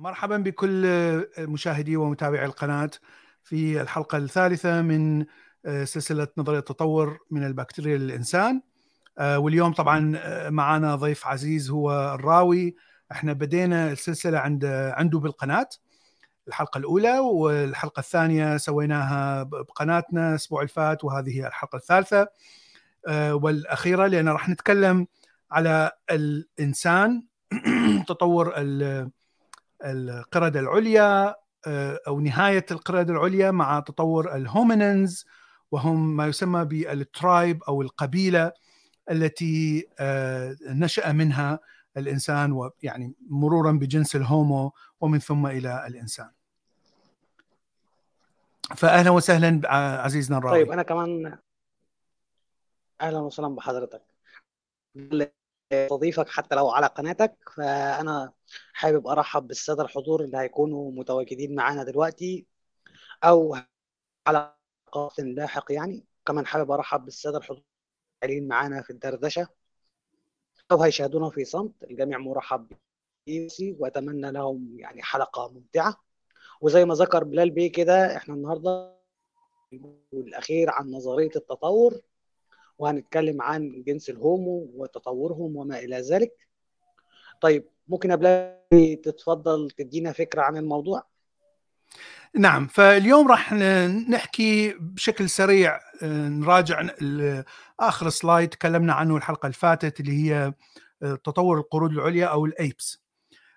مرحبا بكل مشاهدي ومتابعي القناة في الحلقة الثالثة من سلسلة نظرية التطور من البكتيريا للإنسان. واليوم طبعا معنا ضيف عزيز هو الراوي. إحنا بدينا السلسلة عند عنده بالقناة الحلقة الأولى والحلقة الثانية سويناها بقناتنا الأسبوع الفات وهذه الحلقة الثالثة. والأخيرة لأن راح نتكلم على الإنسان تطور القردة العليا آه، أو نهاية القردة العليا مع تطور ال hominins وهم ما يسمى بال tribe أو القبيلة التي آه، نشأ منها الإنسان ويعني مرورا بجنس ال Homo ومن ثم إلى الإنسان. فأهلا وسهلا عزيزنا الراوي. طيب أنا كمان أهلا وسهلا بحضرتك. استضيفك حتى لو على قناتك فأنا حابب أرحب بالسادة الحضور اللي هيكونوا متواجدين معانا دلوقتي أو على قناة لاحق يعني. كمان حابب أرحب بالسادة الحضور اللي معانا في الدردشة. أو هيشاهدونا في صمت الجميع مرحب بيسي وأتمنى لهم يعني حلقة ممتعة. وزي ما ذكر بلال بيه كده إحنا النهارده الأخير عن نظرية التطور. وهنتكلم عن جنس ال Homo وتطورهم وما إلى ذلك. طيب ممكن قبل تتفضل تدينا فكرة عن الموضوع؟ نعم فاليوم راح نحكي بشكل سريع نراجع آخر slide تكلمنا عنه الحلقة اللي فاتت اللي هي تطور القرود العليا أو ال apes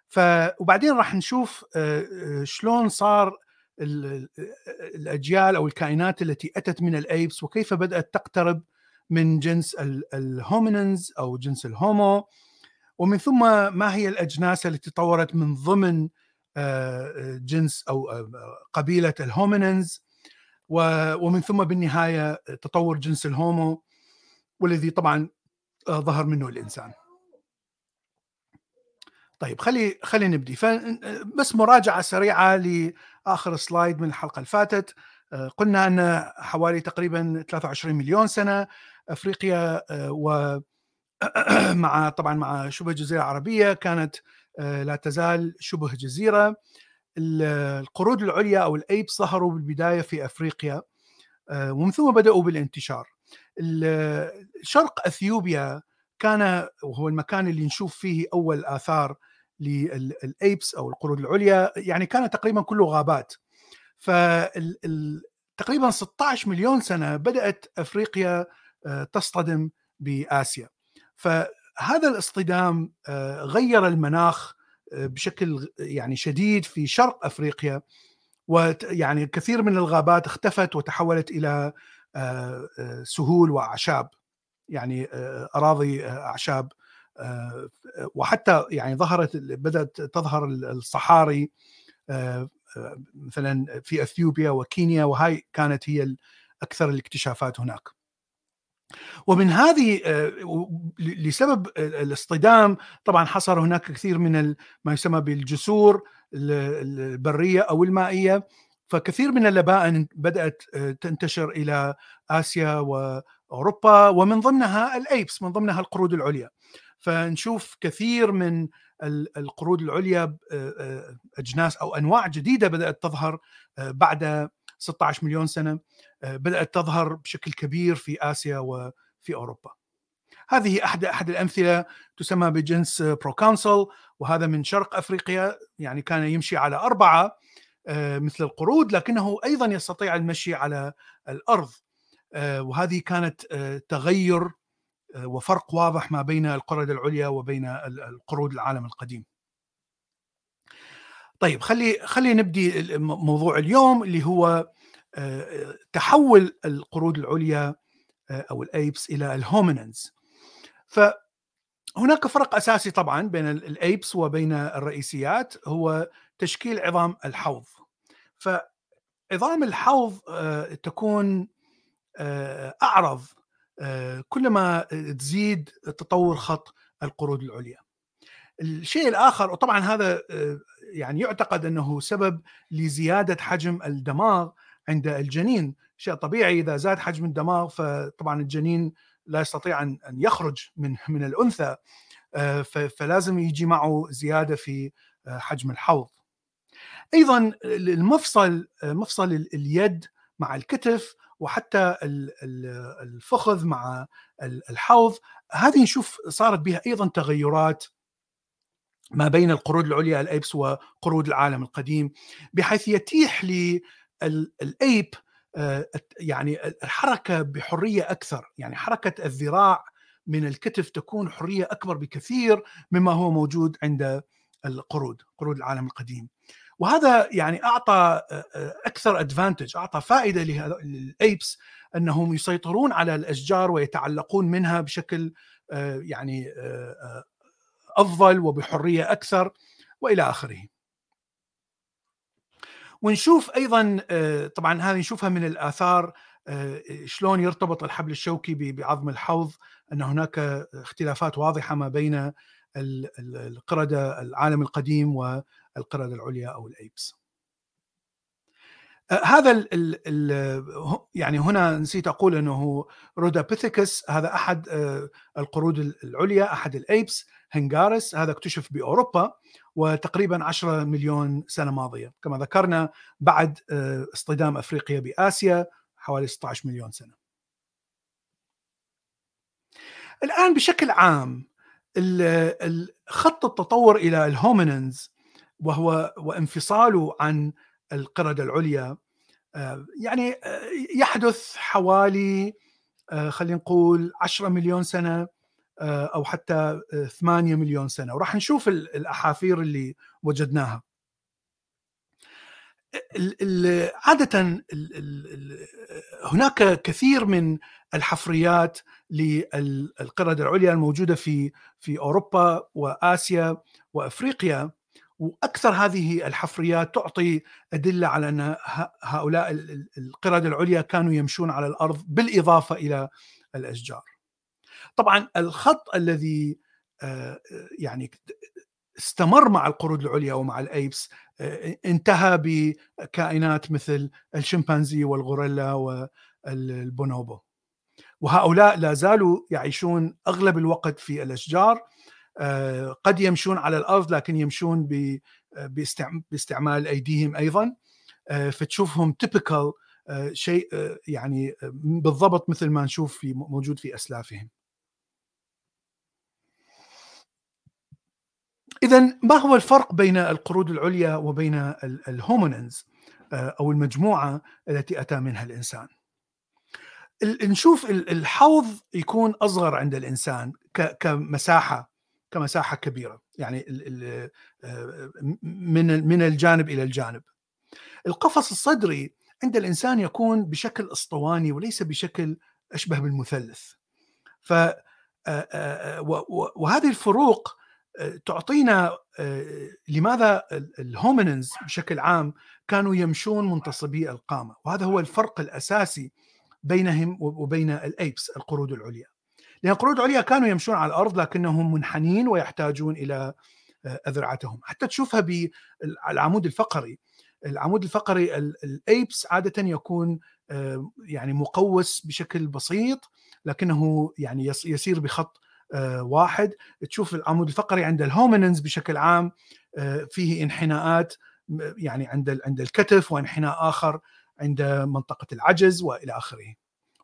ف وبعدين راح نشوف شلون صار الأجيال أو الكائنات التي أتت من ال apes وكيف بدأت تقترب من جنس ال hominins أو جنس ال Homo ومن ثم ما هي الأجناس التي تطورت من ضمن آه، جنس أو آه، قبيلة ال hominins ومن ثم بالنهاية تطور جنس ال Homo والذي طبعا آه، ظهر منه الإنسان. طيب خلي خلي نبدي. بس مراجعة سريعة لآخر سلايد من الحلقة اللي فاتت. قلنا أن حوالي تقريبا 23 مليون سنة. أفريقيا آه، و مع طبعا مع شبه جزيرة عربية كانت آه، لا تزال شبه جزيرة. القرود العليا أو الايبس ظهروا بالبداية في أفريقيا آه، ومن ثم بدأوا بالانتشار. شرق أثيوبيا كان وهو المكان اللي نشوف فيه أول آثار للايبس أو القرود العليا يعني كان تقريبا كله غابات. ف تقريبا 16 مليون سنة بدأت أفريقيا تصطدم بآسيا فهذا الاصطدام آه، غير المناخ آه، بشكل يعني شديد في شرق أفريقيا ويعني كثير من الغابات اختفت وتحولت إلى سهول وأعشاب يعني أراضي أعشاب وحتى يعني ظهرت بدأت تظهر الصحاري مثلا في إثيوبيا وكينيا وهاي كانت هي أكثر الاكتشافات هناك. ومن هذه آه، لسبب الاصطدام طبعا حصل هناك كثير من ما يسمى بالجسور البرية أو المائية فكثير من اللبائن بدأت آه، تنتشر إلى آسيا وأوروبا ومن ضمنها الأيبس من ضمنها القرود العليا. فنشوف كثير من القرود العليا آه، أجناس أو أنواع جديدة بدأت تظهر بعد 16 مليون سنة آه، بدأت تظهر بشكل كبير في آسيا وفي أوروبا. هذه أحد أحد الأمثلة تسمى بجنس بروكونسل وهذا من شرق أفريقيا يعني كان يمشي على أربعة آه، مثل القرود لكنه أيضا يستطيع المشي على الأرض آه، وهذه كانت تغير وفرق واضح ما بين القردة العليا وبين القرود العالم القديم. طيب خلي خلي نبدي موضوع اليوم اللي هو آه، تحول القرود العليا آه، أو الأيبس إلى الهوميننز فهناك فرق أساسي طبعا بين الأيبس وبين الرئيسيات هو تشكيل عظام الحوض. فعظام الحوض آه، تكون أعرض كلما تزيد تطور خط القرود العليا. الشيء الآخر وطبعا هذا يعني يعتقد أنه سبب لزيادة حجم الدماغ عند الجنين. شيء طبيعي إذا زاد حجم الدماغ فطبعا الجنين لا يستطيع أن يخرج من من الأنثى آه، فلازم يجي معه زيادة في آه، حجم الحوض. أيضا المفصل مفصل اليد مع الكتف وحتى الفخذ مع الحوض هذه نشوف صارت بها أيضا تغيرات ما بين القرود العليا الأيبس وقرود العالم القديم بحيث يتيح للايب آه، يعني الحركة بحرية أكثر. يعني حركة الذراع من الكتف تكون حرية أكبر بكثير مما هو موجود عند القرود قرود العالم القديم. وهذا يعني أعطى آه، آه، أكثر ادفانتج أعطى فائدة للأيبس أنهم يسيطرون على الأشجار ويتعلقون منها بشكل يعني أفضل وبحرية أكثر وإلى آخره. ونشوف أيضا آه، طبعا هذه نشوفها من الآثار آه، شلون يرتبط الحبل الشوكي بعظم الحوض أن هناك اختلافات واضحة ما بين القردة العالم القديم والقردة العليا أو الأيبس. آه، هذا ال ال يعني هنا نسيت أقول إنه Rudapithecus هذا أحد القرود العليا أحد ال apes hungaricus هذا اكتشف بأوروبا وتقريبا 10 مليون سنة ماضية كما ذكرنا بعد آه، اصطدام أفريقيا بآسيا حوالي 16 مليون سنة. الآن بشكل عام خط التطور إلى ال hominins وهو وانفصاله عن القردة العليا آه، يعني آه، يحدث حوالي خلينا نقول 10 مليون سنة آه، أو حتى 8 مليون سنة. وراح نشوف الأحافير اللي وجدناها. عادة هناك كثير من الحفريات للقردة العليا الموجودة في في أوروبا وآسيا وأفريقيا وأكثر هذه الحفريات تعطي أدلة على أن هؤلاء القردة العليا كانوا يمشون على الأرض بالإضافة إلى الأشجار. طبعا الخط الذي آه، يعني استمر مع القرود العليا ومع الأيبس آه، انتهى بكائنات مثل الشمبانزي والغوريلا والبونوبو. وهؤلاء لا زالوا يعيشون أغلب الوقت في الأشجار. قد يمشون على الأرض لكن يمشون باستعمال أيديهم أيضا. فتشوفهم typical شيء يعني بالضبط مثل ما نشوف في موجود في أسلافهم. اذا ما هو الفرق بين القرود العليا وبين ال hominins آه، أو المجموعة التي أتى منها الإنسان؟ نشوف الحوض يكون أصغر عند الإنسان كمساحة كمساحة كبيرة يعني آه، من من الجانب إلى الجانب. القفص الصدري عند الإنسان يكون بشكل أسطواني وليس بشكل أشبه بالمثلث. ف آه، وهذه الفروق تعطينا آه، لماذا الهومينز بشكل عام كانوا يمشون منتصبي القامة وهذا هو الفرق الأساسي بينهم وبين ال apes القرود العليا. لأن القرود العليا كانوا يمشون على الأرض لكنهم منحنين ويحتاجون إلى آه، أذرعتهم. حتى تشوفها بالعمود الفقري. العمود الفقري ال apes عادة يكون آه، يعني مقوس بشكل بسيط لكنه يعني يسير بخط آه، واحد. تشوف العمود الفقري عند ال hominins بشكل عام فيه انحناءات يعني عند عند الكتف وانحناء آخر عند منطقة العجز وإلى آخره.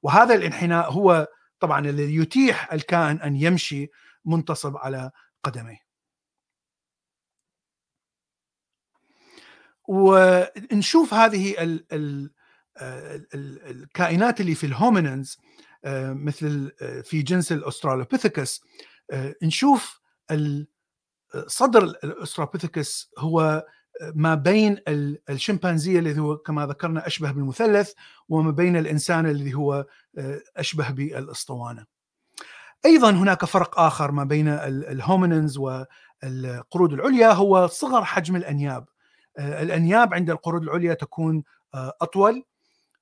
وهذا الانحناء هو طبعا الذي يتيح الكائن أن يمشي منتصب على قدميه. ونشوف هذه ال ال الكائنات اللي في ال hominins آه، مثل آه، في جنس الأسترالوبيثيكس آه، نشوف صدر الأسترالوبيثيكس هو ما بين الشمبانزي الذي هو كما ذكرنا أشبه بالمثلث وما بين الإنسان الذي هو أشبه بالأسطوانة. أيضا هناك فرق آخر ما بين ال hominins والقرود العليا هو صغر حجم الأنياب. الأنياب عند القرود العليا تكون أطول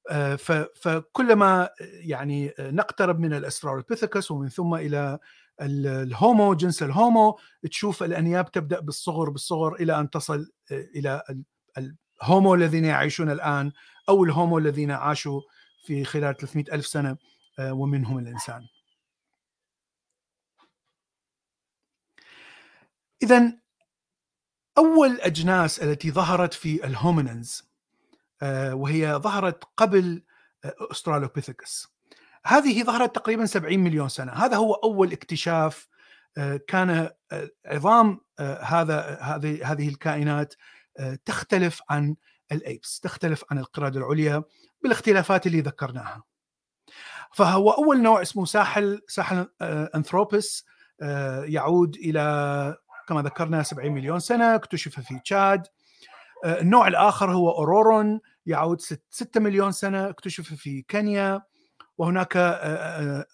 آه، فكلما يعني نقترب من الأسترالوبيثيكس ومن ثم إلى ال Homo جنس ال Homo تشوف الأنياب تبدأ بالصغر بالصغر إلى أن تصل آه، إلى ال Homo الذين يعيشون الآن أو ال Homo الذين عاشوا في خلال 300 ألف سنة آه، ومنهم الإنسان. إذا أول الأجناس التي ظهرت في ال hominins وهي ظهرت قبل أسترالوبيثيكس. هذه ظهرت تقريبا 70 مليون سنة. هذا هو أول اكتشاف كان عظام هذا هذه هذه الكائنات تختلف عن ال apes تختلف عن القرده العليا بالاختلافات اللي ذكرناها. فهو أول نوع اسمه Sahel Sahelanthropus يعود إلى كما ذكرنا 70 مليون سنة اكتشف في تشاد. النوع الآخر هو أورورون يعود 6 مليون سنة اكتشف في كينيا. وهناك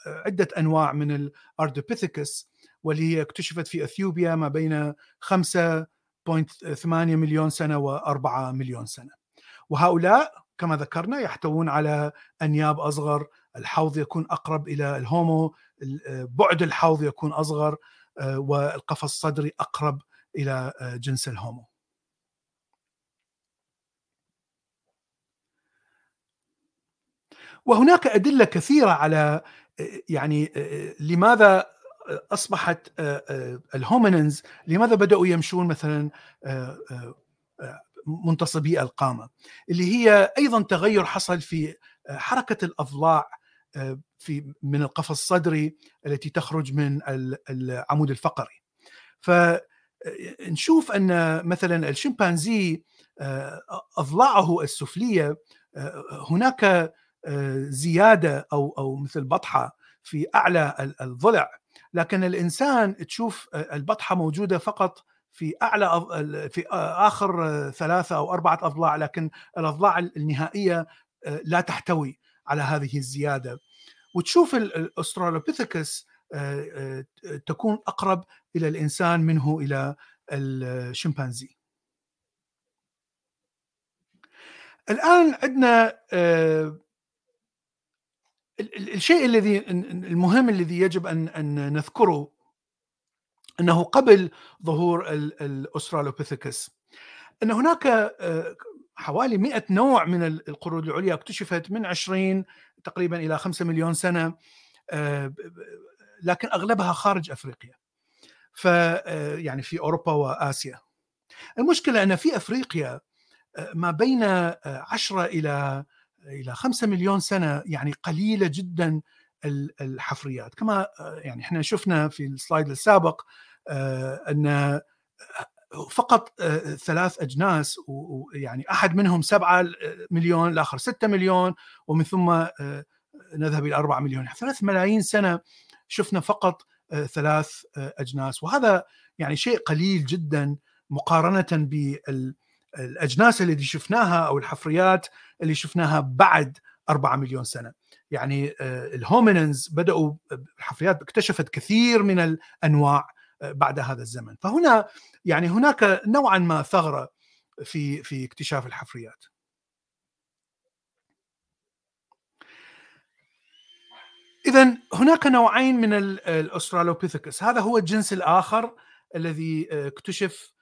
عدة أنواع من الأردوبيثيكس واللي هي اكتشفت في أثيوبيا ما بين 5.8 مليون سنة و4 مليون سنة. وهؤلاء كما ذكرنا يحتوون على أنياب أصغر الحوض يكون أقرب إلى الهومو بعد الحوض يكون أصغر والقفص الصدري أقرب إلى جنس الهومو. وهناك أدلة كثيرة على يعني لماذا أصبحت الهومينز لماذا بدأوا يمشون مثلا منتصبي القامة اللي هي أيضا تغير حصل في حركة الأضلاع في من القفص الصدري التي تخرج من العمود الفقري. فنشوف أن مثلا الشمبانزي أضلاعه السفلية هناك زيادة أو أو مثل بطحة في أعلى الضلع. لكن الإنسان تشوف البطحة موجودة فقط في أعلى في آخر ثلاثة أو أربعة أضلاع لكن الأضلاع النهائية لا تحتوي على هذه الزيادة. وتشوف الاسترالوبيثيكس تكون أقرب إلى الإنسان منه إلى الشمبانزي الآن عندنا الشيء الذي المهم الذي يجب أن أن نذكره أنه قبل ظهور الأسترالوبيثيكس أن هناك آه، حوالي 100 نوع من القرود العليا اكتشفت من 20 تقريبا إلى 5 مليون سنة آه، لكن أغلبها خارج أفريقيا ف آه، يعني في أوروبا وآسيا. المشكلة أن في أفريقيا ما بين 10 إلى إلى 5 مليون سنة يعني قليلة جدا الحفريات. كما يعني إحنا شفنا في السلايد السابق آه، أن آه، فقط آه، ثلاث أجناس ويعني أحد منهم 7 مليون الآخر 6 مليون ومن ثم نذهب إلى 4 مليون. يعني ثلاث ملايين سنة شفنا فقط ثلاث أجناس. وهذا يعني شيء قليل جدا مقارنة بال الأجناس اللي شفناها أو الحفريات اللي شفناها بعد 4 مليون سنة. يعني آه، ال hominins بدأوا الحفريات اكتشفت كثير من الأنواع آه، بعد هذا الزمن. فهنا يعني هناك نوعا ما ثغرة في في اكتشاف الحفريات. اذا هناك نوعين من الأسترالوبيثيكس. هذا هو الجنس الآخر الذي آه، اكتشف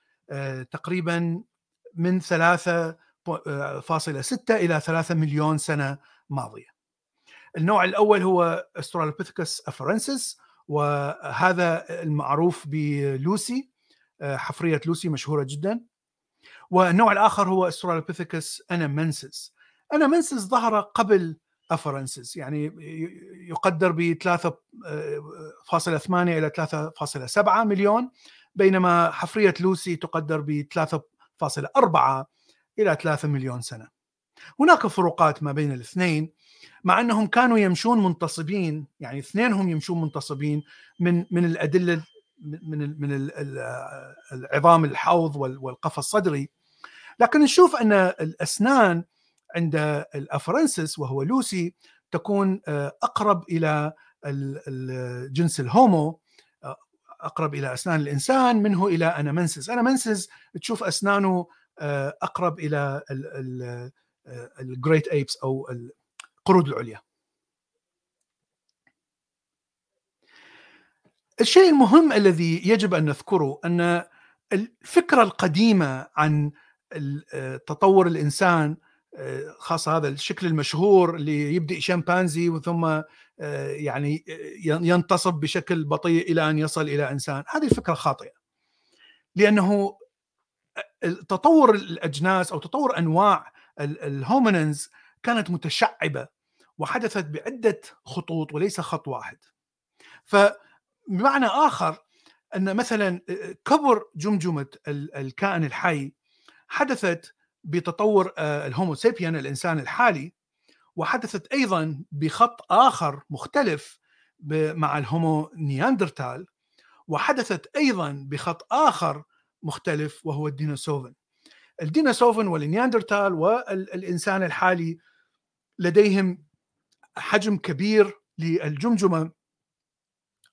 تقريبا من 3.6 إلى 3 مليون سنة ماضية. النوع الأول هو Australopithecus afarensis وهذا المعروف بلوسي حفرية لوسي مشهورة جدا. والنوع الآخر هو Australopithecus anamensis anamensis ظهر قبل afarensis يعني يقدر ب 3.8 إلى 3.7 مليون بينما حفرية لوسي تقدر ب 1.4 إلى 3 مليون سنة. هناك فروقات ما بين الاثنين مع أنهم كانوا يمشون منتصبين يعني اثنينهم يمشون منتصبين من من الأدلة من من العظام الحوض والقفص الصدري. لكن نشوف أن الأسنان عند الأفرنسس وهو لوسي تكون آه، أقرب إلى الجنس ال Homo. أقرب إلى أسنان الإنسان منه إلى anamensis anamensis تشوف أسنانه آه، أقرب إلى ال great apes آه، أو القرود العليا. الشيء المهم الذي يجب أن نذكره أن الفكرة القديمة عن آه، تطور الإنسان خاصة هذا الشكل المشهور اللي يبدأ شمبانزي وثم يعني ينتصب بشكل بطيء إلى أن يصل إلى إنسان هذه الفكرة خاطئة لأنه تطور الأجناس أو تطور أنواع الهومينز كانت متشعبة وحدثت بعدة خطوط وليس خط واحد. فبمعنى آخر أن مثلا كبر جمجمة الكائن الحي حدثت بتطور ال Homo sapien الإنسان الحالي وحدثت أيضا بخط آخر مختلف مع ال Homo نياندرتال وحدثت أيضا بخط آخر مختلف وهو ال Denisovan ال Denisovan والنياندرتال والإنسان الحالي لديهم حجم كبير للجمجمة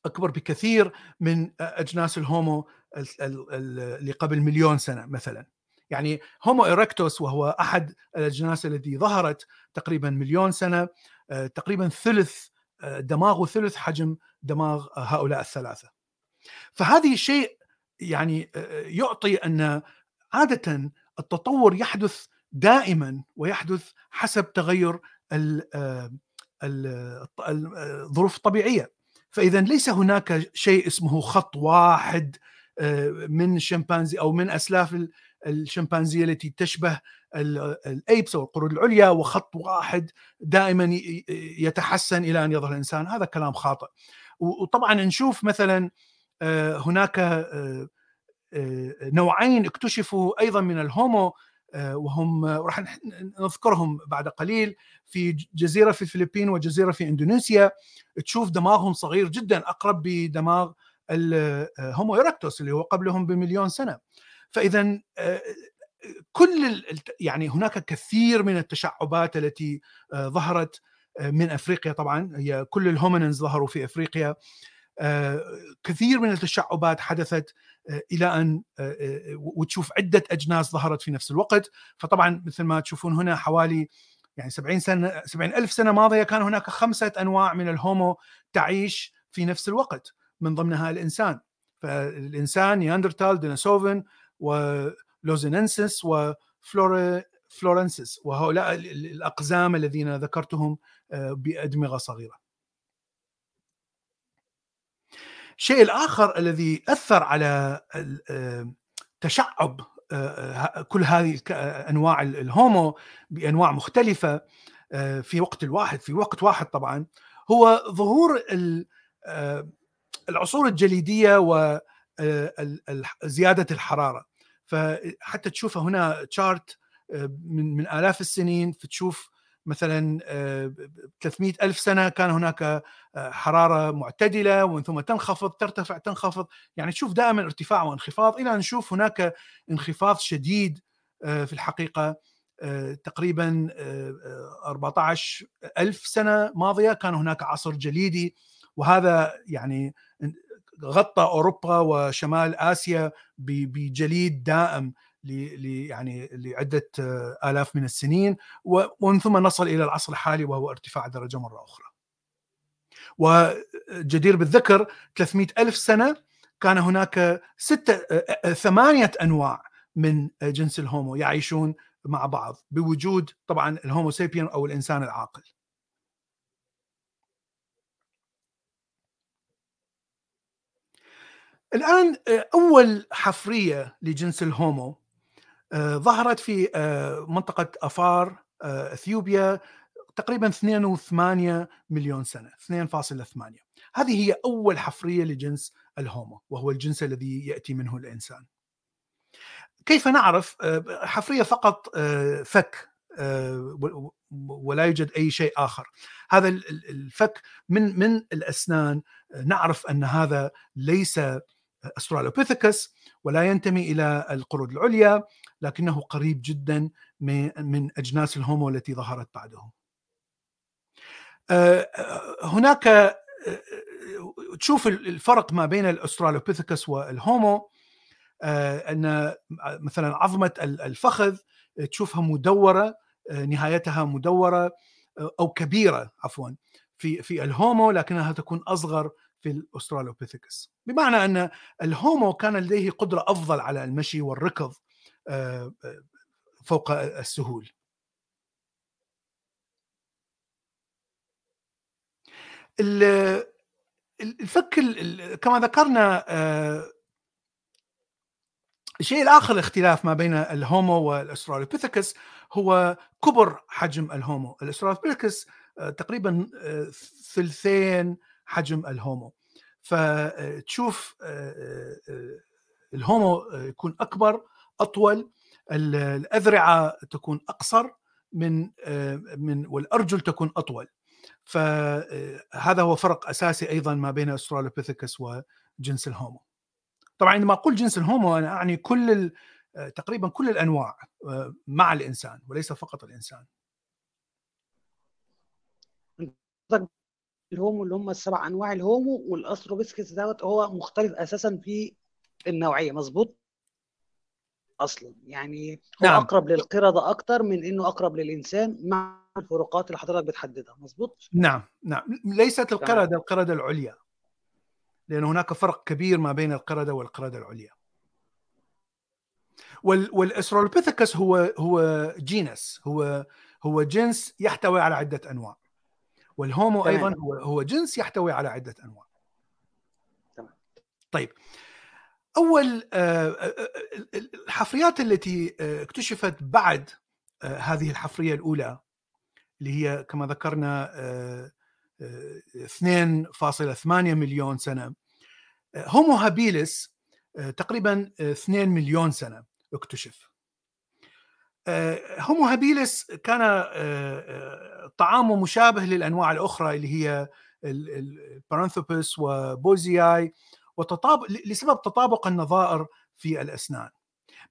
أكبر بكثير من أجناس الهومو اللي قبل مليون سنة مثلا. يعني هومو إيركتوس وهو أحد الأجناس الذي ظهرت تقريبا مليون سنة تقريبا ثلث دماغه ثلث حجم دماغ هؤلاء الثلاثة. فهذه شيء يعني يعطي أن عادة التطور يحدث دائما ويحدث حسب تغير الظروف الطبيعيه فاذا ليس هناك شيء اسمه خط واحد من الشمبانزي أو من أسلاف الشمبانزية التي تشبه الأيبس أو القرود العليا وخط واحد دائما يتحسن إلى أن يظهر الإنسان. هذا كلام خاطئ. وطبعا نشوف مثلا هناك نوعين اكتشفوا أيضا من الهومو وهم راح نذكرهم بعد قليل. في جزيرة في الفلبين وجزيرة في إندونيسيا تشوف دماغهم صغير جدا أقرب بدماغ ال Homo erectus اللي هو قبلهم بمليون سنة. فاذا كل يعني هناك كثير من التشعبات التي ظهرت من أفريقيا طبعا. هي كل ال hominins ظهروا في أفريقيا. كثير من التشعبات حدثت إلى أن وتشوف عدة أجناس ظهرت في نفس الوقت. فطبعا مثل ما تشوفون هنا حوالي يعني 70 سنة 70 ألف سنة ماضية كان هناك خمسة أنواع من ال Homo تعيش في نفس الوقت من ضمنها الإنسان. فالإنسان نياندرتال Denisovan و luzonensis و flore floresiensis وهؤلاء الأقزام الذين ذكرتهم بأدمغة صغيرة. الشيء الآخر الذي أثر على تشعب كل هذه أنواع الهومو بأنواع مختلفة في وقت الواحد في وقت واحد طبعا هو ظهور العصور الجليدية وزياده الحرارة. فحتى تشوف هنا تشارت من من آلاف السنين فتشوف مثلا 300 ألف سنة كان هناك حرارة معتدلة ومن ثم تنخفض ترتفع تنخفض. يعني تشوف دائما ارتفاع وانخفاض. إلى أن نشوف هناك انخفاض شديد في الحقيقة تقريبا 14 ألف سنة ماضية كان هناك عصر جليدي. وهذا يعني غطى أوروبا وشمال آسيا بجليد دائم يعني لعدة آلاف من السنين ومن ثم نصل إلى العصر الحالي وهو ارتفاع درجة مرة أخرى. وجدير بالذكر 300 ألف سنة كان هناك ستة ثمانية أنواع من جنس الهومو يعيشون مع بعض بوجود طبعا الهومو سيبيان أو الإنسان العاقل الآن أول حفرية لجنس الهومو آه، ظهرت في آه، منطقة أفار آه، إثيوبيا تقريبا 2.8 مليون سنة 2.8 هذه هي أول حفرية لجنس الهومو وهو الجنس الذي يأتي منه الإنسان. كيف نعرف؟ حفرية فقط فك ولا يوجد أي شيء آخر. هذا الفك من من الأسنان. نعرف أن هذا ليس استرالوبيثيكس ولا ينتمي إلى القرود العليا لكنه قريب جدا من أجناس ال Homo التي ظهرت بعده. آه، هناك آه، تشوف الفرق ما بين ال Australopithecus وال Homo آه، أن مثلا عظمة الفخذ تشوفها مدورة نهايتها مدورة أو كبيرة عفوا في في ال Homo لكنها تكون أصغر في الاسترالوبيثيكس بمعنى أن ال Homo كان لديه قدرة أفضل على المشي والركض آه، آه، فوق السهول. الفك كما ذكرنا آه، الشيء الآخر الاختلاف ما بين ال Homo وال Australopithecus هو كبر حجم ال Homo، ال Australopithecus تقريبا ثلثين حجم ال Homo. فتشوف ال Homo يكون أكبر أطول الأذرعة تكون أقصر من من والأرجل تكون أطول. فهذا هو فرق أساسي أيضا ما بين استرالوبيثيكس وجنس ال Homo. طبعا عندما أقول جنس ال Homo أنا أعني كل تقريبا كل الأنواع مع الإنسان وليس فقط الإنسان. ال Homo اللي هم السبع انواع ال Homo وال Australopithecus دوت هو مختلف أساسا في النوعية. مظبوط؟ أصلا. يعني هو نعم. أقرب للقردة أكتر من إنه أقرب للإنسان مع الفروقات اللي حضرتك بتحددها. مظبوط؟ نعم نعم. ليست القردة القردة العليا لأن هناك فرق كبير ما بين القردة والقردة العليا. وال والاسترولوبيثيكس هو هو genus هو هو جنس يحتوي على عدة أنواع. وال Homo تمام. أيضا هو هو جنس يحتوي على عدة أنواع. تمام. طيب. أول آه، آه، آه، الحفريات التي اكتشفت بعد هذه الحفرية الأولى اللي هي كما ذكرنا 2.8 مليون سنة. Homo habilis تقريبا 2 مليون سنة اكتشف. Homo habilis كان طعامه مشابه للأنواع الأخرى اللي هي ال Paranthropus و boisei وتطابق لسبب تطابق النظائر في الأسنان.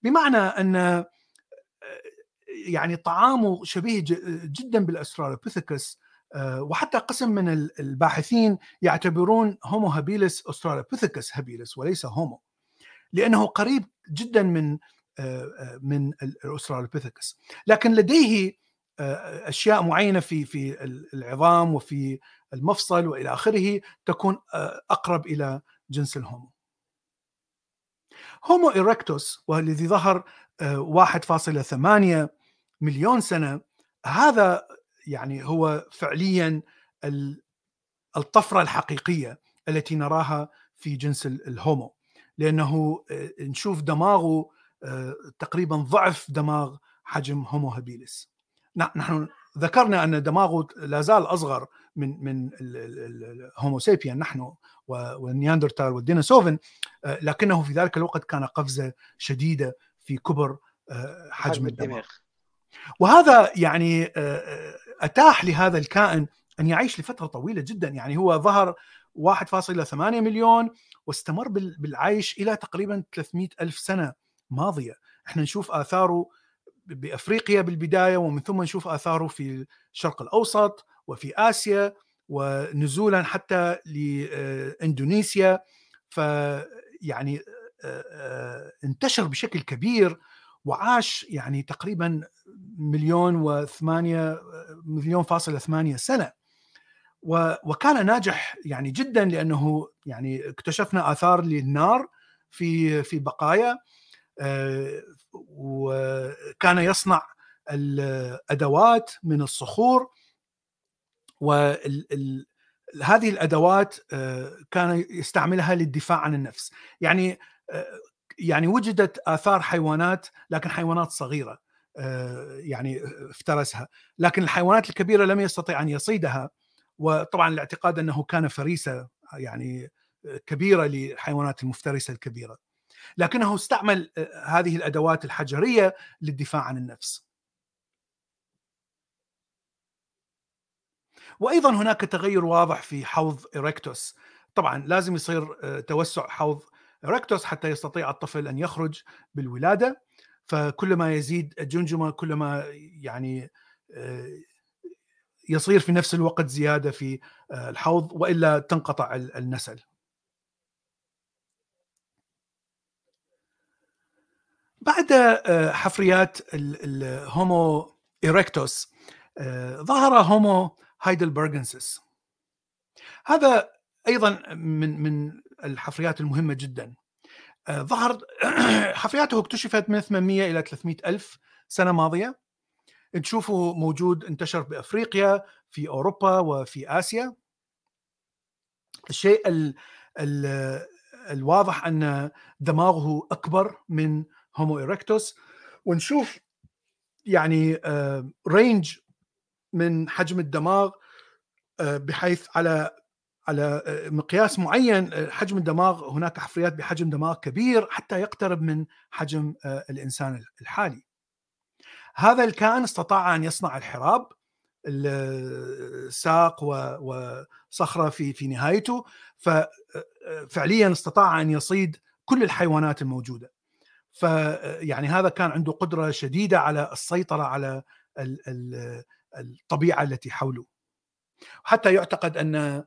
بمعنى أن آه، يعني طعامه شبيه جدا بالاسترالوبيثيكس آه، وحتى قسم من الباحثين يعتبرون Homo habilis Australopithecus habilis وليس Homo لأنه قريب جدا من آه، من الاسترالوبيثيكس لكن لديه أشياء معينة في في العظام وفي المفصل وإلى آخره تكون أقرب إلى جنس ال Homo. Homo erectus والذي ظهر 1.8 آه، مليون سنة هذا يعني هو فعليا الطفرة الحقيقية التي نراها في جنس ال Homo. لأنه آه، نشوف دماغه آه، تقريبا ضعف دماغ حجم Homo habilis نحن ذكرنا أن دماغه لا زال أصغر من من ال Homo sapien نحن والنياندرتال وال Denisovan آه، لكنه في ذلك الوقت كان قفزة شديدة في كبر آه، حجم الدماغ. وهذا يعني آه، أتاح لهذا الكائن أن يعيش لفترة طويلة جدا. يعني هو ظهر 1.8 مليون واستمر بالعيش إلى تقريبا 300 ألف سنة. ماضية. إحنا نشوف آثاره بأفريقيا بالبداية ومن ثم نشوف آثاره في الشرق الأوسط وفي آسيا ونزولا حتى لإندونيسيا. فيعني انتشر بشكل كبير وعاش يعني تقريبا مليون وثمانية مليون فاصلة ثمانية سنة. وكان ناجح يعني جدا لأنه يعني اكتشفنا آثار للنار في في بقايا. وكان يصنع الأدوات من الصخور وهذه الأدوات آه، كان يستعملها للدفاع عن النفس. يعني آه، يعني وجدت آثار حيوانات لكن حيوانات صغيرة يعني افترسها. لكن الحيوانات الكبيرة لم يستطع أن يصيدها وطبعا الاعتقاد أنه كان فريسة يعني كبيرة للحيوانات المفترسة الكبيرة. لكنه استعمل آه، هذه الأدوات الحجرية للدفاع عن النفس. وأيضا هناك تغير واضح في حوض إريكتوس طبعا لازم يصير آه، توسع حوض إريكتوس حتى يستطيع الطفل أن يخرج بالولادة فكلما يزيد الجمجمه كلما يعني آه، يصير في نفس الوقت زيادة في الحوض وإلا تنقطع النسل. بعد آه، حفريات الهومو إيركتوس آه، ظهر هومو هايدلبرغنسس هذا أيضا من من الحفريات المهمة جدا. آه، ظهر حفرياته اكتشفت من 800 إلى 300 ألف سنة ماضية. تشوفوا موجود انتشر بأفريقيا في أوروبا وفي آسيا. الشيء الواضح أن دماغه أكبر من Homo erectus ونشوف يعني range من حجم الدماغ بحيث على على مقياس معين حجم الدماغ هناك حفريات بحجم دماغ كبير حتى يقترب من حجم الإنسان الحالي. هذا الكائن استطاع أن يصنع الحراب الساق وصخرة في في نهايته ففعليا استطاع أن يصيد كل الحيوانات الموجودة. فيعني هذا كان عنده قدرة شديدة على السيطرة على الطبيعة التي حوله. حتى يعتقد أن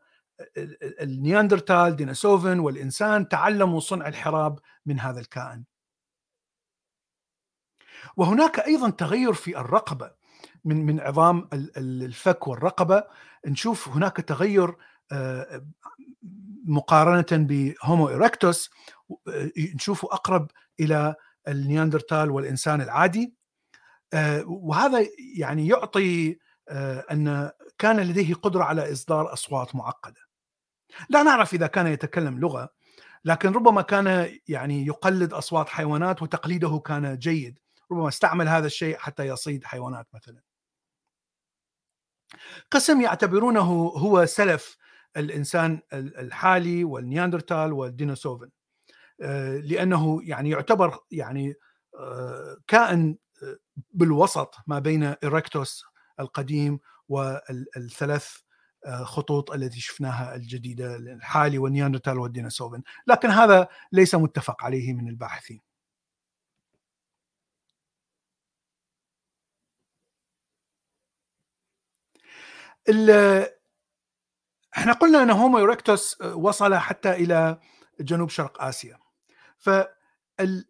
النياندرتال ديناسوفن والإنسان تعلموا صنع الحراب من هذا الكائن وهناك أيضا تغير في الرقبة من من عظام الفك والرقبة نشوف هناك تغير آه، مقارنة بهومو إيركتوس نشوفه أقرب إلى النياندرتال والإنسان العادي. آه، وهذا يعني يعطي آه، أن كان لديه قدرة على إصدار أصوات معقدة. لا نعرف إذا كان يتكلم لغة لكن ربما كان يعني يقلد أصوات حيوانات وتقليده كان جيد. ربما استعمل هذا الشيء حتى يصيد حيوانات مثلا. قسم يعتبرونه هو سلف الإنسان الحالي والنياندرتال وال Denisovan. آه، لأنه يعني يعتبر يعني آه، كائن آه، بالوسط ما بين erectus القديم والثلاث خطوط التي شفناها الجديدة الحالي والنياندرتال وال Denisovan لكن هذا ليس متفق عليه من الباحثين. إحنا قلنا ان Homo erectus وصل حتى إلى جنوب شرق آسيا. فالنوعين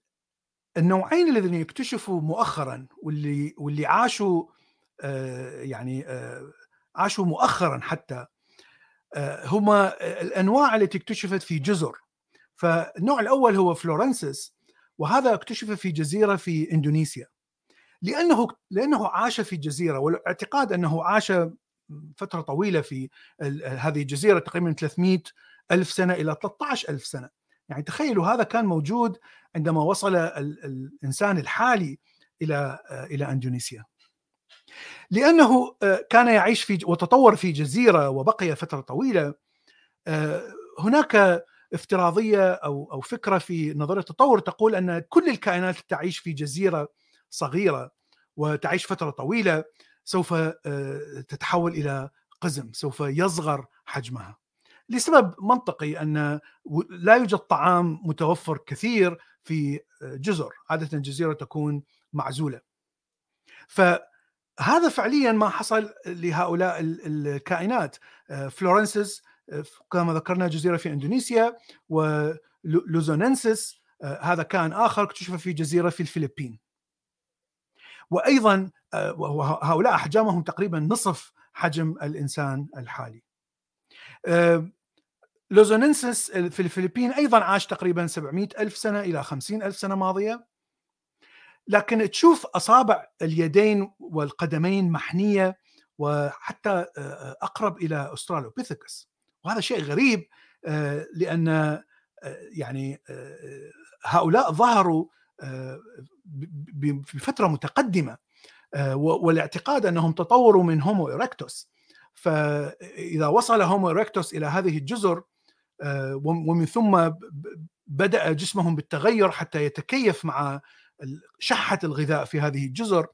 الذين اكتشفوا مؤخرا واللي واللي عاشوا آه، يعني آه، عاشوا مؤخرا حتى آه، هما الأنواع التي اكتشفت في جزر. فالنوع الأول هو floresiensis وهذا اكتشف في جزيرة في إندونيسيا. لأنه لأنه عاش في جزيرة والاعتقاد أنه عاش فترة طويلة في هذه الجزيرة تقريبا 300 ألف سنة إلى 13 ألف سنة. يعني تخيلوا هذا كان موجود عندما وصل الإنسان الحالي إلى إلى أندونيسيا. لأنه كان يعيش في وتطور في جزيرة وبقي فترة طويلة هناك افتراضية أو أو فكرة في نظرية التطور تقول أن كل الكائنات تعيش في جزيرة صغيرة وتعيش فترة طويلة سوف تتحول إلى قزم سوف يصغر حجمها. لسبب منطقي أن لا يوجد طعام متوفر كثير في جزر عادة الجزيرة تكون معزولة. ف هذا فعليا ما حصل لهؤلاء الكائنات. آه، آه، كما ذكرنا جزيرة في إندونيسيا ولوزوننسس آه، هذا كائن آخر اكتشف في جزيرة في الفلبين. وأيضا هؤلاء أحجامهم تقريبا نصف حجم الإنسان الحالي. luzonensis في الفلبين أيضا عاش تقريبا 700 ألف سنة إلى 50 ألف سنة ماضية. لكن تشوف أصابع اليدين والقدمين محنية وحتى أقرب إلى أسترالوبيثيكس. وهذا شيء غريب لأن يعني هؤلاء ظهروا بفترة متقدمة والاعتقاد أنهم تطوروا من هومو إيركتوس. فإذا وصل هومو إيركتوس إلى هذه الجزر ومن ثم بدأ جسمهم بالتغير حتى يتكيف مع شحة الغذاء في هذه الجزر.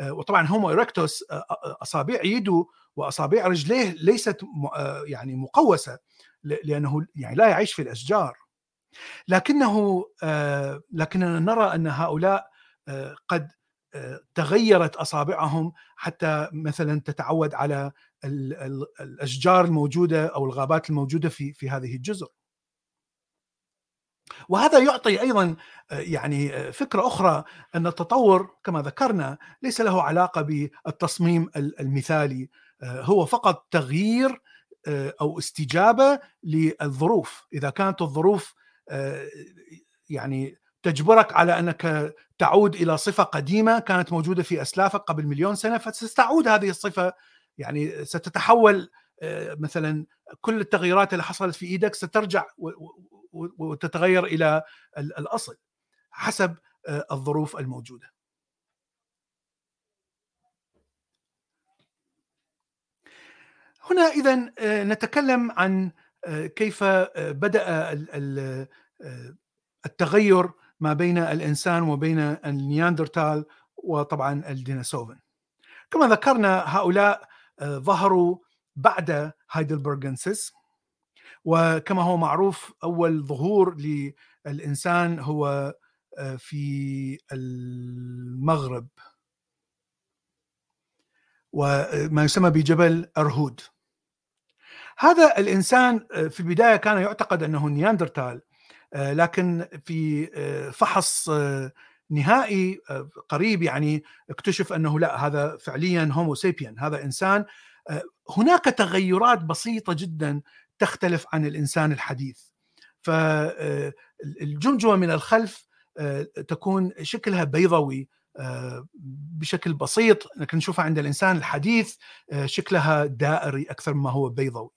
آه، وطبعا هومو إيركتوس آه، آه، أصابع يده وأصابع رجليه ليست يعني مقوسة لأنه يعني لا يعيش في الأشجار. لكنه لكننا نرى أن هؤلاء قد تغيرت أصابعهم حتى مثلا تتعود على الأشجار الموجودة أو الغابات الموجودة في في هذه الجزر. وهذا يعطي أيضا يعني فكرة أخرى أن التطور كما ذكرنا ليس له علاقة بالتصميم المثالي هو فقط تغيير أو استجابة للظروف. إذا كانت الظروف يعني تجبرك على أنك تعود إلى صفة قديمة كانت موجودة في أسلافك قبل مليون سنة فستعود هذه الصفة يعني ستتحول مثلا كل التغييرات اللي حصلت في إيدك سترجع وتتغير إلى الأصل حسب الظروف الموجودة. هنا اذا نتكلم عن كيف بدأ التغير ما بين الإنسان وبين النياندرتال وطبعا الديناصوفن. كما ذكرنا هؤلاء ظهروا بعد هايدلبرغنسس وكما هو معروف أول ظهور للإنسان هو في المغرب. وما يسمى بجبل أرهود. هذا الإنسان في البداية كان يعتقد أنه نياندرتال لكن في فحص نهائي قريب يعني اكتشف أنه لا هذا فعليا هومو سيبيان هذا إنسان هناك تغيرات بسيطة جدا تختلف عن الإنسان الحديث. فالجمجمه من الخلف تكون شكلها بيضوي بشكل بسيط لكن نشوفها عند الإنسان الحديث شكلها دائري أكثر مما هو بيضوي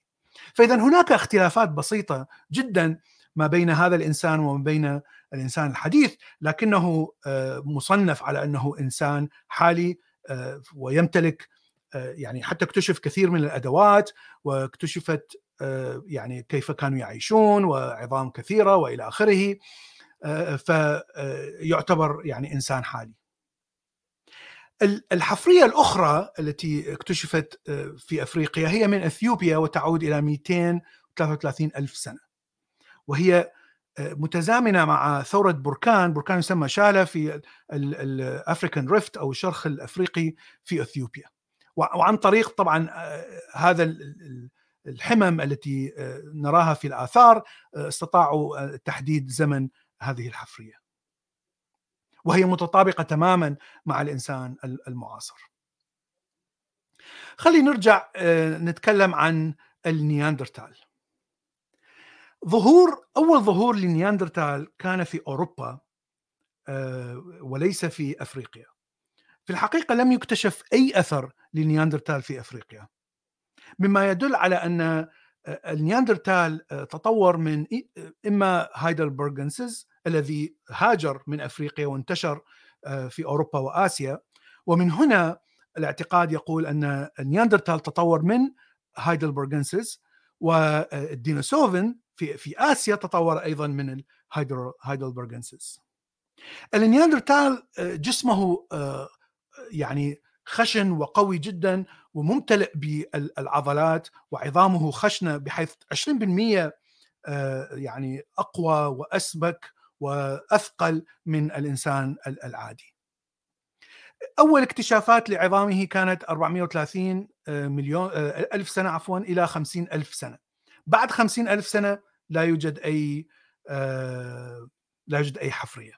فاذا هناك اختلافات بسيطة جدا ما بين هذا الإنسان وما بين الإنسان الحديث لكنه مصنف على أنه إنسان حالي ويمتلك يعني حتى اكتشف كثير من الأدوات واكتشفت يعني كيف كانوا يعيشون وعظام كثيرة وإلى آخره فيعتبر يعني إنسان حالي. الحفرية الأخرى التي اكتشفت في أفريقيا هي من إثيوبيا وتعود إلى 233 ألف سنة. وهي متزامنة مع ثورة بركان، بركان يسمى شالة في ال African Rift أو الشرخ الأفريقي في إثيوبيا. وعن طريق طبعا هذا الحمم التي نراها في الآثار استطاعوا تحديد زمن هذه الحفرية. وهي متطابقة تماما مع الإنسان المعاصر. خلينا نرجع نتكلم عن النياندرتال. ظهور أول ظهور للنياندرتال كان في أوروبا وليس في أفريقيا. في الحقيقة لم يكتشف أي أثر للنياندرتال في أفريقيا. مما يدل على أن النياندرتال تطور من إما heidelbergensis الذي هاجر من أفريقيا وانتشر في أوروبا وآسيا ومن هنا الاعتقاد يقول أن النياندرتال تطور من heidelbergensis وال Denisovan في في آسيا تطور أيضا من ال heidelbergensis. النياندرتال جسمه يعني خشن وقوي جدا وممتلئ بالعضلات وعظامه خشنة بحيث 20% يعني أقوى واسبك وأثقل من الإنسان العادي. أول اكتشافات لعظامه كانت 430 مليون ألف سنة عفوا إلى 50 ألف سنة. بعد 50 ألف سنة لا يوجد أي لا يوجد أي حفرية.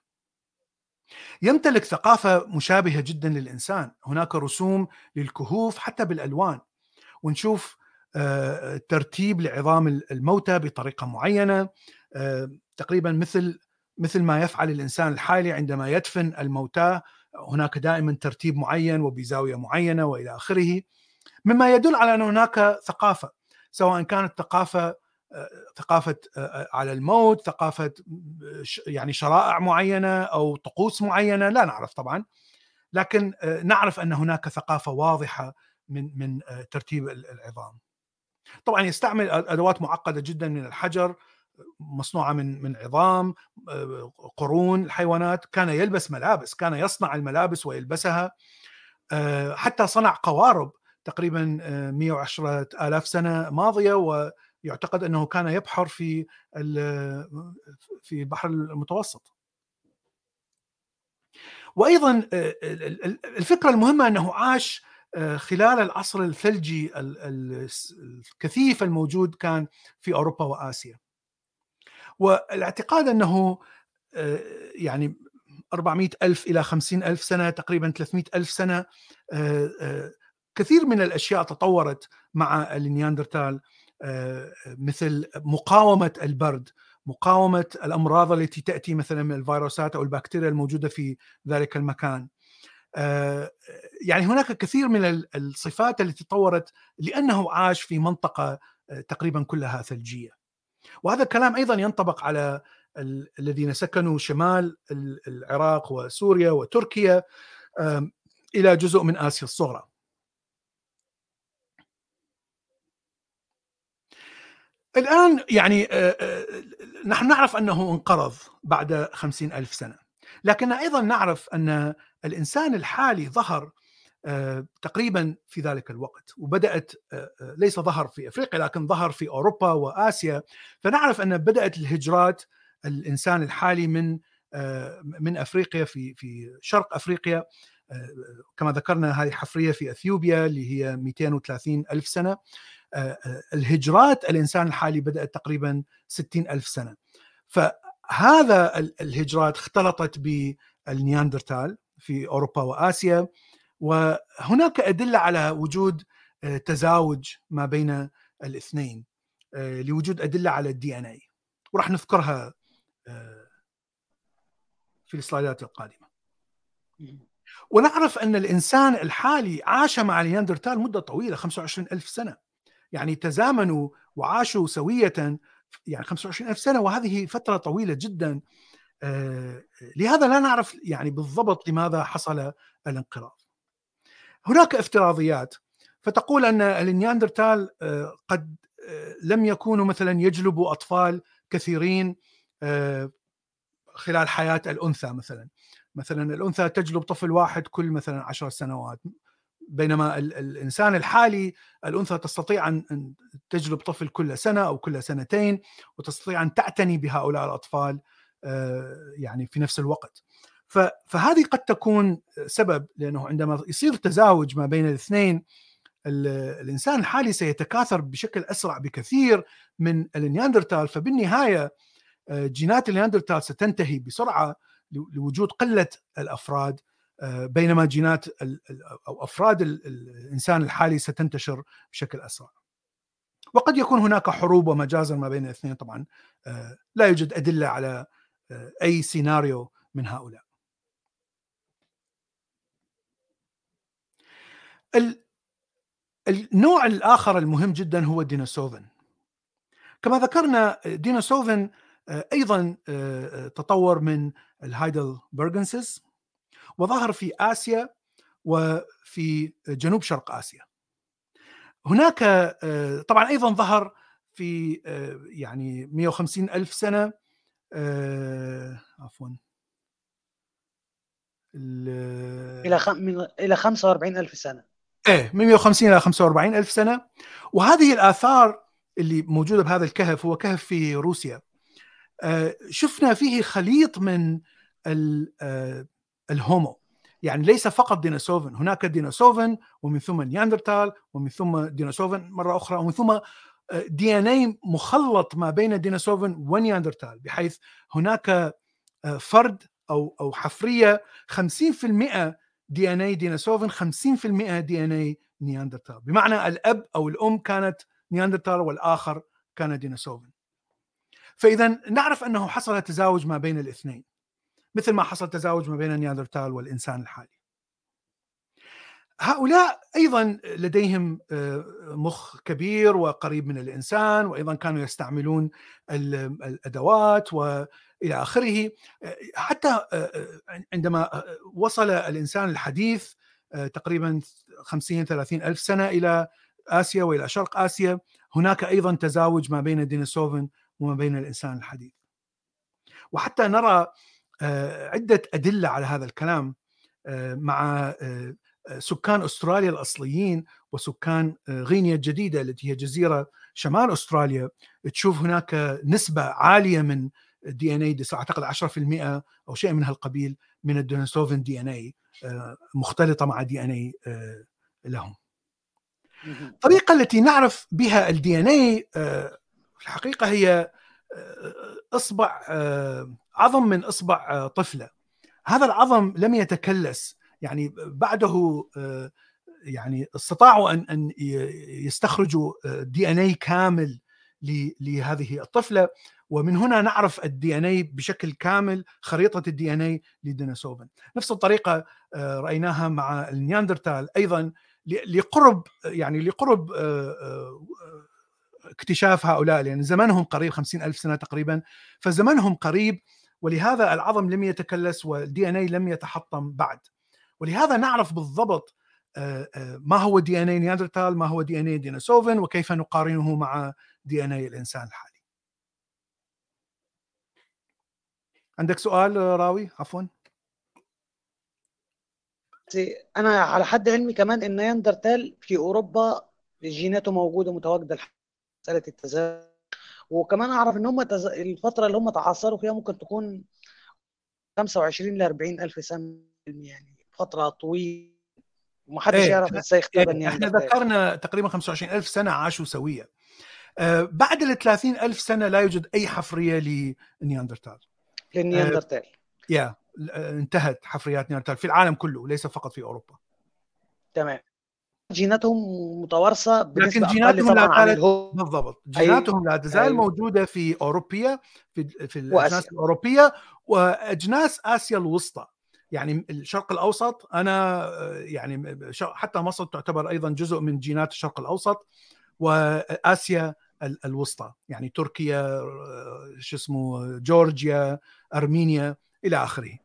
يمتلك ثقافة مشابهة جدا للإنسان، هناك رسوم للكهوف حتى بالألوان. ونشوف ترتيب لعظام الموتى بطريقة معينة. تقريبا مثل مثل ما يفعل الإنسان الحالي عندما يدفن الموتى هناك دائما ترتيب معين وبزاوية معينة وإلى آخره. مما يدل على أن هناك ثقافة سواء كانت ثقافة ثقافة على الموت ثقافة يعني شرائع معينة أو طقوس معينة لا نعرف طبعا. لكن نعرف أن هناك ثقافة واضحة من من ترتيب العظام. طبعا يستعمل أدوات معقدة جدا من الحجر مصنوعة من من عظام قرون الحيوانات. كان يلبس ملابس كان يصنع الملابس ويلبسها حتى صنع قوارب تقريبا 110 آلاف سنة ماضية ويعتقد أنه كان يبحر في في البحر المتوسط. وأيضا الفكرة المهمة أنه عاش خلال العصر الثلجي الكثيف الموجود كان في أوروبا وآسيا. والاعتقاد أنه يعني 400 ألف إلى 50 ألف سنة تقريبا 300 ألف سنة كثير من الأشياء تطورت مع النياندرتال. مثل مقاومة البرد مقاومة الأمراض التي تأتي مثلا من الفيروسات أو البكتيريا الموجودة في ذلك المكان يعني هناك كثير من الصفات التي تطورت لأنه عاش في منطقة تقريبا كلها ثلجية وهذا الكلام أيضا ينطبق على الذين سكنوا شمال العراق وسوريا وتركيا إلى جزء من آسيا الصغرى. الآن يعني آه، آه، نحن نعرف أنه انقرض بعد خمسين ألف سنة. لكن أيضا نعرف أن الإنسان الحالي ظهر آه، تقريبا في ذلك الوقت وبدأت ليس ظهر في أفريقيا لكن ظهر في أوروبا وآسيا. فنعرف أن بدأت الهجرات الإنسان الحالي من من أفريقيا في في شرق أفريقيا كما ذكرنا هذه حفرية في أثيوبيا اللي هي 230 ألف سنة. الهجرات الإنسان الحالي بدأت تقريبا 60 ألف سنة. فهذا الهجرات اختلطت بالنياندرتال في أوروبا وآسيا وهناك أدلة على وجود آه، تزاوج ما بين الاثنين آه، لوجود أدلة على ال DNA وراح نذكرها آه، في السلايدات القادمة. ونعرف أن الإنسان الحالي عاش مع النياندرتال مدة طويلة 25 ألف سنة. يعني تزامنوا وعاشوا سوية يعني 25 ألف سنة وهذه فترة طويلة جدا. آه، لهذا لا نعرف يعني بالضبط لماذا حصل الانقراض. هناك افتراضيات فتقول أن النياندرتال آه، قد آه، لم يكونوا مثلا يجلبوا أطفال كثيرين خلال حياة الأنثى مثلا. مثلا الأنثى تجلب طفل واحد كل مثلا عشر سنوات. بينما الإنسان الحالي الأنثى تستطيع أن تجلب طفل كل سنة أو كل سنتين وتستطيع أن تعتني بهؤلاء الأطفال آه، يعني في نفس الوقت. فهذه قد تكون سبب لأنه عندما يصير تزاوج ما بين الاثنين الإنسان الحالي سيتكاثر بشكل أسرع بكثير من النياندرتال فبالنهاية آه، جينات النياندرتال ستنتهي بسرعة لوجود قلة الأفراد بينما جينات أو أفراد الإنسان الحالي ستنتشر بشكل أسرع. وقد يكون هناك حروب ومجازر ما بين الاثنين طبعا آه، لا يوجد أدلة على آه، أي سيناريو من هؤلاء. النوع الآخر المهم جدا هو دينوسوفن. كما ذكرنا دينوسوفن أيضا تطور من الهايدل برغنسس وظهر في آسيا وفي جنوب شرق آسيا. هناك آه، طبعا أيضا ظهر في آه، يعني 150 ألف سنة آه، عفوا. إلى خم... إلى 45 ألف سنة. إيه من 150 إلى 45 ألف سنة. وهذه الآثار اللي موجودة بهذا الكهف هو كهف في روسيا. شفنا فيه خليط من ال Homo. يعني ليس فقط Denisovan هناك Denisovan ومن ثم نياندرتال ومن ثم Denisovan مرة أخرى ومن ثم DNA مخلط ما بين Denisovan ونياندرتال بحيث هناك آه، فرد أو أو حفرية 50% DNA Denisovan 50% DNA نياندرتال. بمعنى الأب أو الأم كانت نياندرتال والآخر كان Denisovan. فإذا نعرف أنه حصل تزاوج ما بين الاثنين. مثل ما حصل تزاوج ما بين النياندرتال والإنسان الحالي. هؤلاء أيضا لديهم آه، مخ كبير وقريب من الإنسان وأيضا كانوا يستعملون الأدوات وإلى آخره. آه، حتى آه، عندما وصل الإنسان الحديث تقريبا 50 30 ألف سنة إلى آسيا وإلى شرق آسيا هناك أيضا تزاوج ما بين دينيسوفن وما بين الإنسان الحديث. وحتى نرى عدة أدلة على هذا الكلام آه، مع آه، سكان أستراليا الأصليين وسكان غينيا الجديدة التي هي جزيرة شمال أستراليا تشوف هناك نسبة عالية من DNA أعتقد 10% أو شيء من هالقبيل من ال Denisovan DNA مختلطة مع DNA لهم. الطريقة التي نعرف بها ال DNA في الحقيقة هي إصبع عظم من إصبع آه، طفلة. هذا العظم لم يتكلس. يعني بعده آه، يعني استطاعوا أن أن يستخرجوا DNA كامل لهذه الطفلة. ومن هنا نعرف ال DNA بشكل كامل خريطة ال DNA ل Denisovan نفس الطريقة آه، رأيناها مع النياندرتال. أيضا لقرب يعني لقرب اكتشاف هؤلاء لأن زمنهم قريب خمسين ألف سنة تقريبا فزمنهم قريب ولهذا العظم لم يتكلس وال DNA لم يتحطم بعد. ولهذا نعرف بالضبط آه، آه، ما هو DNA نياندرتال ما هو DNA Denisovan وكيف نقارنه مع DNA الإنسان الحالي. عندك سؤال راوي؟ عفوا. أنا على حد علمي كمان إن نياندرتال في أوروبا جيناته موجودة متواجدة مسألة التزاوج وكمان أعرف إن هم تز... الفترة اللي هم تعاصروا فيها ممكن تكون 25 ل 40 ألف سنة يعني فترة طويلة. ومحدش إيه يعرف إزاي اختفى إيه إحنا ذكرنا تقريبا 25 ألف سنة عاشوا سويا آه بعد ال 30 ألف سنة لا يوجد أي حفرية لنياندرتال للنياندرتال آه يا انتهت حفريات نياندرتال في العالم كله ليس فقط في أوروبا. تمام. جيناتهم متوارثة لكن جيناتهم لا تزال بالضبط. جيناتهم لا تزال. موجودة في أوروبيا في في الاجناس الأوروبية وأجناس آسيا الوسطى. يعني الشرق الأوسط أنا يعني حتى مصر تعتبر أيضا جزء من جينات الشرق الأوسط وآسيا الوسطى. يعني تركيا شو اسمه جورجيا أرمينيا إلى آخره.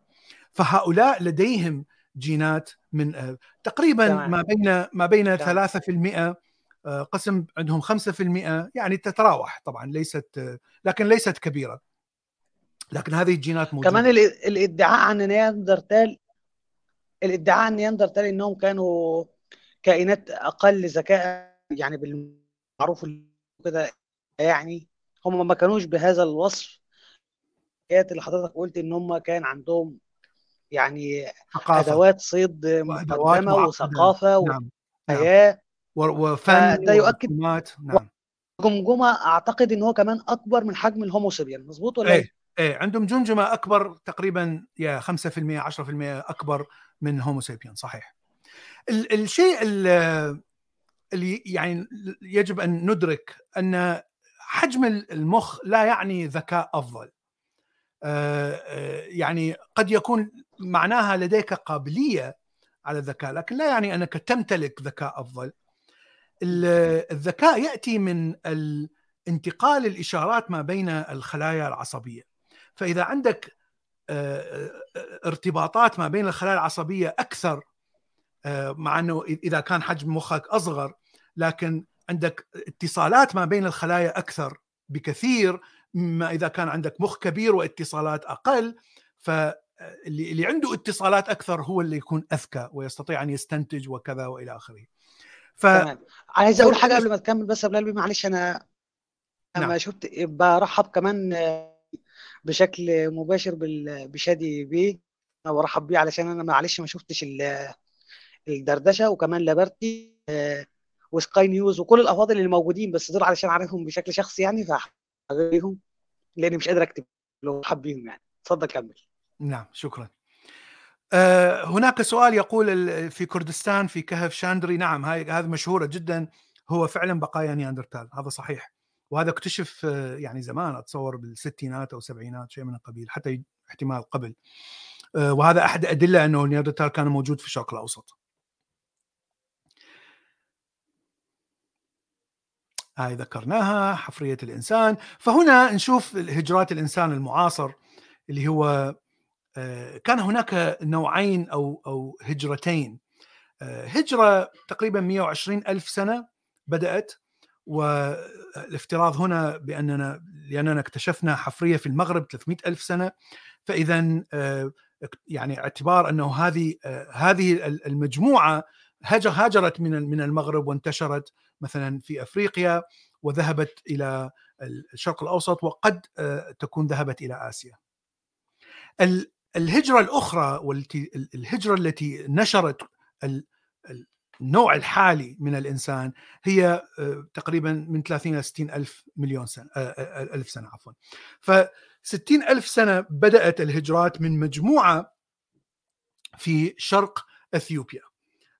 فهؤلاء لديهم جينات من آه، تقريبا تمام. ما بين ما بين 3% آه، قسم عندهم 5% يعني تتراوح طبعا ليست آه، لكن ليست كبيرة. لكن هذه الجينات موجودة. كمان الادعاء عن نياندرتال الادعاء عن نياندرتال إنهم كانوا كائنات أقل ذكاء يعني بالمعروف كده يعني هم ما كانوش بهذا الوصف. اللي حضرتك قلت إن هم كان عندهم يعني ثقافة. أدوات صيد متقدمة وثقافة نعم. وحياه نعم. وفن ده يؤكد نعم. جمجمه أعتقد إن هو كمان أكبر من حجم الهوموسيبيان. مظبوط ولا إيه إيه؟ عندهم جمجمة أكبر تقريبا يا 5% 10% أكبر من هوموسيبيان صحيح. ال الشيء اللي يعني يجب أن ندرك أن حجم المخ لا يعني ذكاء أفضل. يعني قد يكون معناها لديك قابلية على الذكاء لكن لا يعني أنك تمتلك ذكاء أفضل. الذكاء يأتي من انتقال الإشارات ما بين الخلايا العصبية. فإذا عندك آه، ارتباطات ما بين الخلايا العصبية أكثر مع أنه إذا كان حجم مخك أصغر لكن عندك اتصالات ما بين الخلايا أكثر بكثير مما إذا كان عندك مخ كبير واتصالات أقل فاللي اللي عنده اتصالات أكثر هو اللي يكون أذكى ويستطيع أن يستنتج وكذا وإلى آخره. ف تمام. عايز أقول حاجة قبل ما تكمل بس قبل معلش أنا لما نعم. شفت برحب كمان بشكل مباشر بشادي بيه أنا برحب بيه علشان أنا معلش ما شفتش الدردشة وكمان لابرتي وسكاي نيوز وكل الأفاضل اللي موجودين بس دول علشان عارفهم بشكل شخصي يعني فحبيهم لأني مش قادر أكتب لو حبيهم يعني. اتفضل كمل. نعم شكرا. أه هناك سؤال يقول في كردستان في كهف شانيدر. نعم هاي هذا مشهورة جدا. هو فعلا بقايا نياندرتال. هذا صحيح. وهذا اكتشف آه، يعني زمان أتصور بالستينات أو السبعينات شيء من القبيل حتى احتمال قبل. أه وهذا أحد أدلة أنه نياندرتال كان موجود في الشرق الأوسط. هاي ذكرناها حفرية الإنسان. فهنا نشوف هجرات الإنسان المعاصر اللي هو آه، كان هناك نوعين أو أو هجرتين. آه، هجرة تقريبا 120 ألف سنة بدأت والافتراض هنا بأننا لأننا اكتشفنا حفرية في المغرب 300 ألف سنة. فإذا آه، يعني اعتبار أنه هذه هذه المجموعة هاجرت من من المغرب وانتشرت. مثلا في أفريقيا وذهبت إلى الشرق الأوسط وقد آه، تكون ذهبت إلى آسيا. الهجرة الأخرى والتي الهجرة التي نشرت النوع الحالي من الإنسان هي آه، تقريبا من 30 إلى 60 ألف مليون سنة آه، ألف سنة عفوا. ف 60 ألف سنة بدأت الهجرات من مجموعة في شرق إثيوبيا.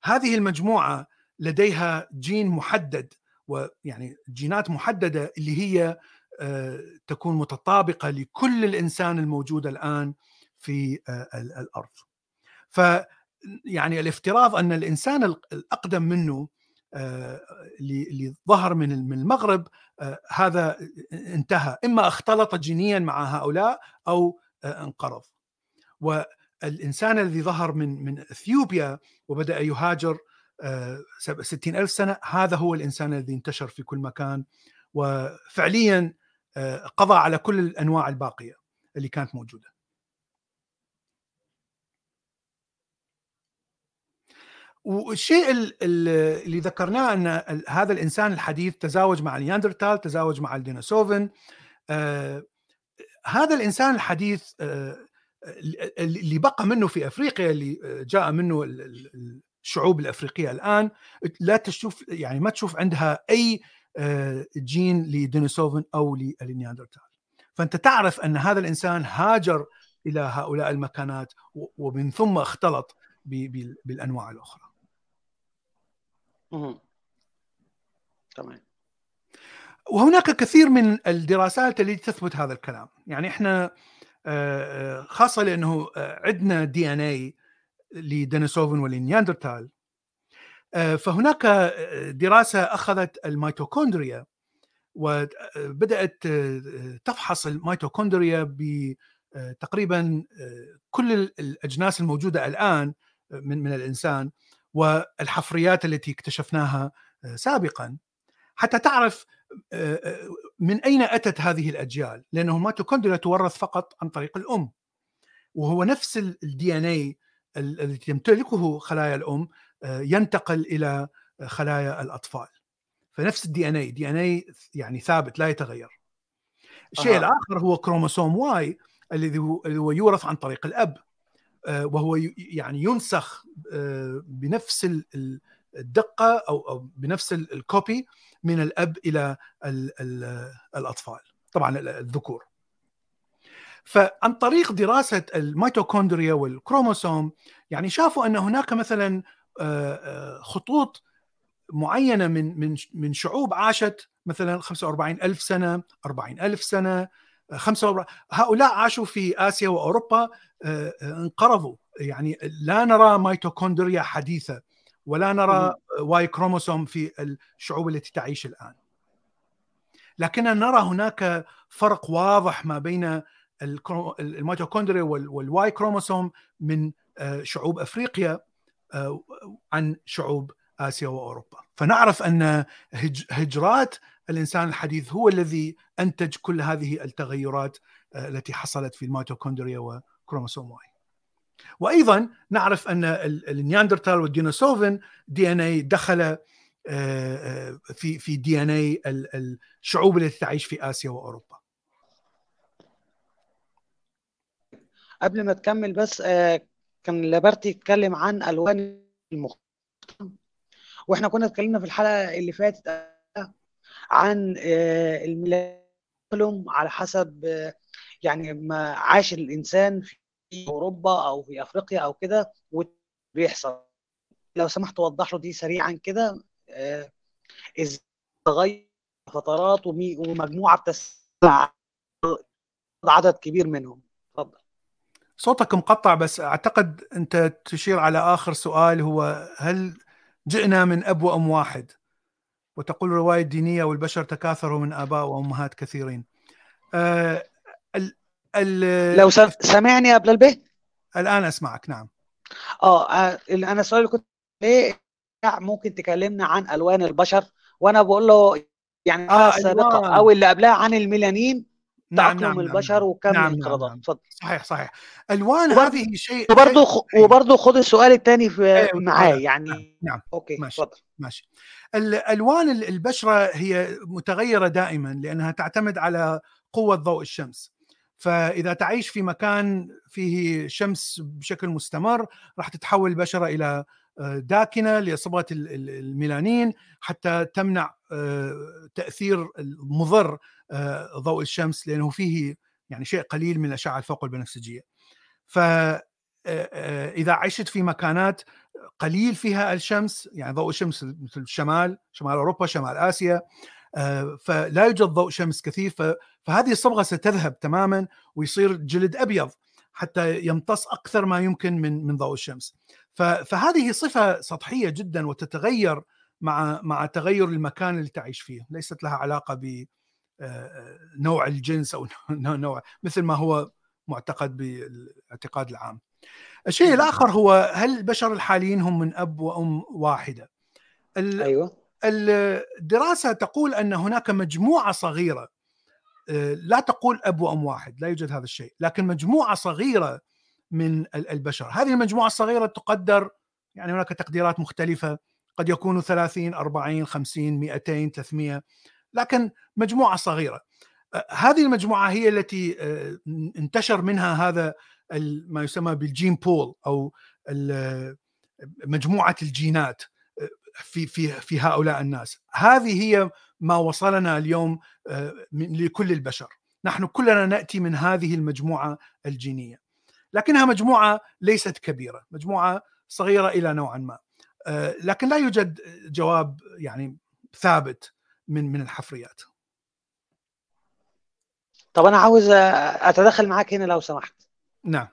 هذه المجموعة لديها جين محدد ويعني جينات محددة اللي هي آه، تكون متطابقة لكل الإنسان الموجود الآن في آه، الأرض. ف يعني الافتراض أن الإنسان الأقدم منه اللي ظهر من المغرب هذا انتهى إما اختلط جينيا مع هؤلاء أو انقرض والإنسان الذي ظهر من من إثيوبيا وبدأ يهاجر 60 ألف سنة هذا هو الإنسان الذي انتشر في كل مكان وفعليا قضى على كل الأنواع الباقية اللي كانت موجودة. والشيء اللي ذكرناه أن هذا الإنسان الحديث تزاوج مع النياندرتال تزاوج مع الدينوسوفن آه هذا الإنسان الحديث آه اللي بقى منه في أفريقيا اللي جاء منه الشعوب الأفريقية الآن لا تشوف يعني ما تشوف عندها أي آه، جين لدينوسوفن أو للنياندرتال فأنت تعرف أن هذا الإنسان هاجر إلى هؤلاء المكانات ومن ثم اختلط بالأنواع الأخرى. تمام. وهناك كثير من الدراسات التي تثبت هذا الكلام، يعني إحنا آه، آه، خاصة لأنه عندنا DNA ل Denisovan ولنياندرتال فهناك دراسة أخذت الميتوكوندريا وبدأت تفحص الميتوكوندريا بتقريبا كل الأجناس الموجودة الآن من من الإنسان والحفريات التي اكتشفناها سابقا حتى تعرف من أين أتت هذه الأجيال؟ لأنه الميتوكوندريا تورث فقط عن طريق الأم وهو نفس ال DNA الذي تمتلكه خلايا الأم ينتقل إلى خلايا الأطفال. فنفس ال DNA DNA يعني ثابت لا يتغير. الشيء آه. الآخر هو كروموسوم Y الذي هو يورث عن طريق الأب وهو يعني ينسخ بنفس الدقة أو بنفس ال copy من الأب إلى الأطفال. طبعا الذكور. فعن طريق دراسة الميتوكوندريا والكروموسوم يعني شافوا أن هناك مثلا خطوط معينة من من من شعوب عاشت مثلا 45 ألف سنة 40 ألف سنة 45 هؤلاء عاشوا في آسيا وأوروبا انقرضوا. يعني لا نرى ميتوكوندريا حديثة ولا نرى Y chromosome في الشعوب التي تعيش الآن. لكننا نرى هناك فرق واضح ما بين الميتوكوندريا وال Y chromosome من آه، شعوب أفريقيا آه، عن شعوب آسيا وأوروبا. فنعرف أن هجرات الإنسان الحديث هو الذي أنتج كل هذه التغيرات آه، التي حصلت في الميتوكوندريا وكروموسوم Y. وأيضا نعرف أن النياندرتال وال Denisovan DNA دخل في في DNA الشعوب التي تعيش في آسيا وأوروبا. قبل ما تكمل بس آه، كان لابرتي يتكلم عن ألوان المختلفه وإحنا كنا اتكلمنا في الحلقة اللي فاتت عن الميلانوم على حسب يعني ما عاش الإنسان في أوروبا أو في أفريقيا أو كده وبيحصل. لو سمحت توضح له دي سريعا كده آه، إزاي تغير فترات ومجموعة بتسمع عدد كبير منهم. اتفضل. صوتك مقطع بس أعتقد أنت تشير على آخر سؤال هو هل جئنا من أب وأم واحد؟ وتقول رواية دينية والبشر تكاثروا من آباء وأمهات كثيرين. آه لو سامعني قبل البيت؟ الآن أسمعك نعم. آه, آه، أنا السؤال اللي كنت إيه ممكن تكلمنا عن ألوان البشر؟ وأنا بقول له يعني آه السابقة أو اللي قبلها عن الميلانين نعم تأقلم نعم البشر نعم. وكم نعم الانقراضات نعم نعم. صحيح صحيح. الوان هذه شيء وبرضه خ... وبرضه خد السؤال الثاني في أيوة معاه يعني نعم, نعم. أوكي ماشي اتفضل. ماشي. الالوان البشرة هي متغيرة دائما لأنها تعتمد على قوة ضوء الشمس. فإذا تعيش في مكان فيه شمس بشكل مستمر راح تتحول البشرة إلى آه، داكنة لصبغه الميلانين حتى تمنع آه، تأثير المضر آه، ضوء الشمس لأنه فيه يعني شيء قليل من الاشعه الفوق البنفسجية. فاذا عشت في مكانات قليل فيها الشمس يعني ضوء الشمس مثل الشمال شمال أوروبا شمال آسيا فلا يوجد ضوء شمس كثير فهذه الصبغة ستذهب تماما ويصير جلد أبيض حتى يمتص أكثر ما يمكن من من ضوء الشمس فهذه صفة سطحية جدا وتتغير مع مع تغير المكان اللي تعيش فيه ليست لها علاقة نوع الجنس أو نوع مثل ما هو معتقد بالاعتقاد العام. الشيء الآخر هو هل البشر الحاليين هم من أب وأم واحدة؟ أيوه الدراسة تقول أن هناك مجموعة صغيرة لا تقول أب وأم واحد، لا يوجد هذا الشيء، لكن مجموعة صغيرة من البشر، هذه المجموعة الصغيرة تقدر يعني هناك تقديرات مختلفة قد يكونوا 30 40 50 200 300 لكن مجموعة صغيرة. هذه المجموعة هي التي انتشر منها هذا ما يسمى بالجين بول أو مجموعة الجينات في في في هؤلاء الناس. هذه هي ما وصلنا اليوم لكل البشر. نحن كلنا نأتي من هذه المجموعة الجينية. لكنها مجموعة ليست كبيرة مجموعة صغيرة إلى نوعا ما. لكن لا يوجد جواب يعني ثابت. من من الحفريات. طب أنا عاوز اتدخل معاك هنا لو سمحت. نعم.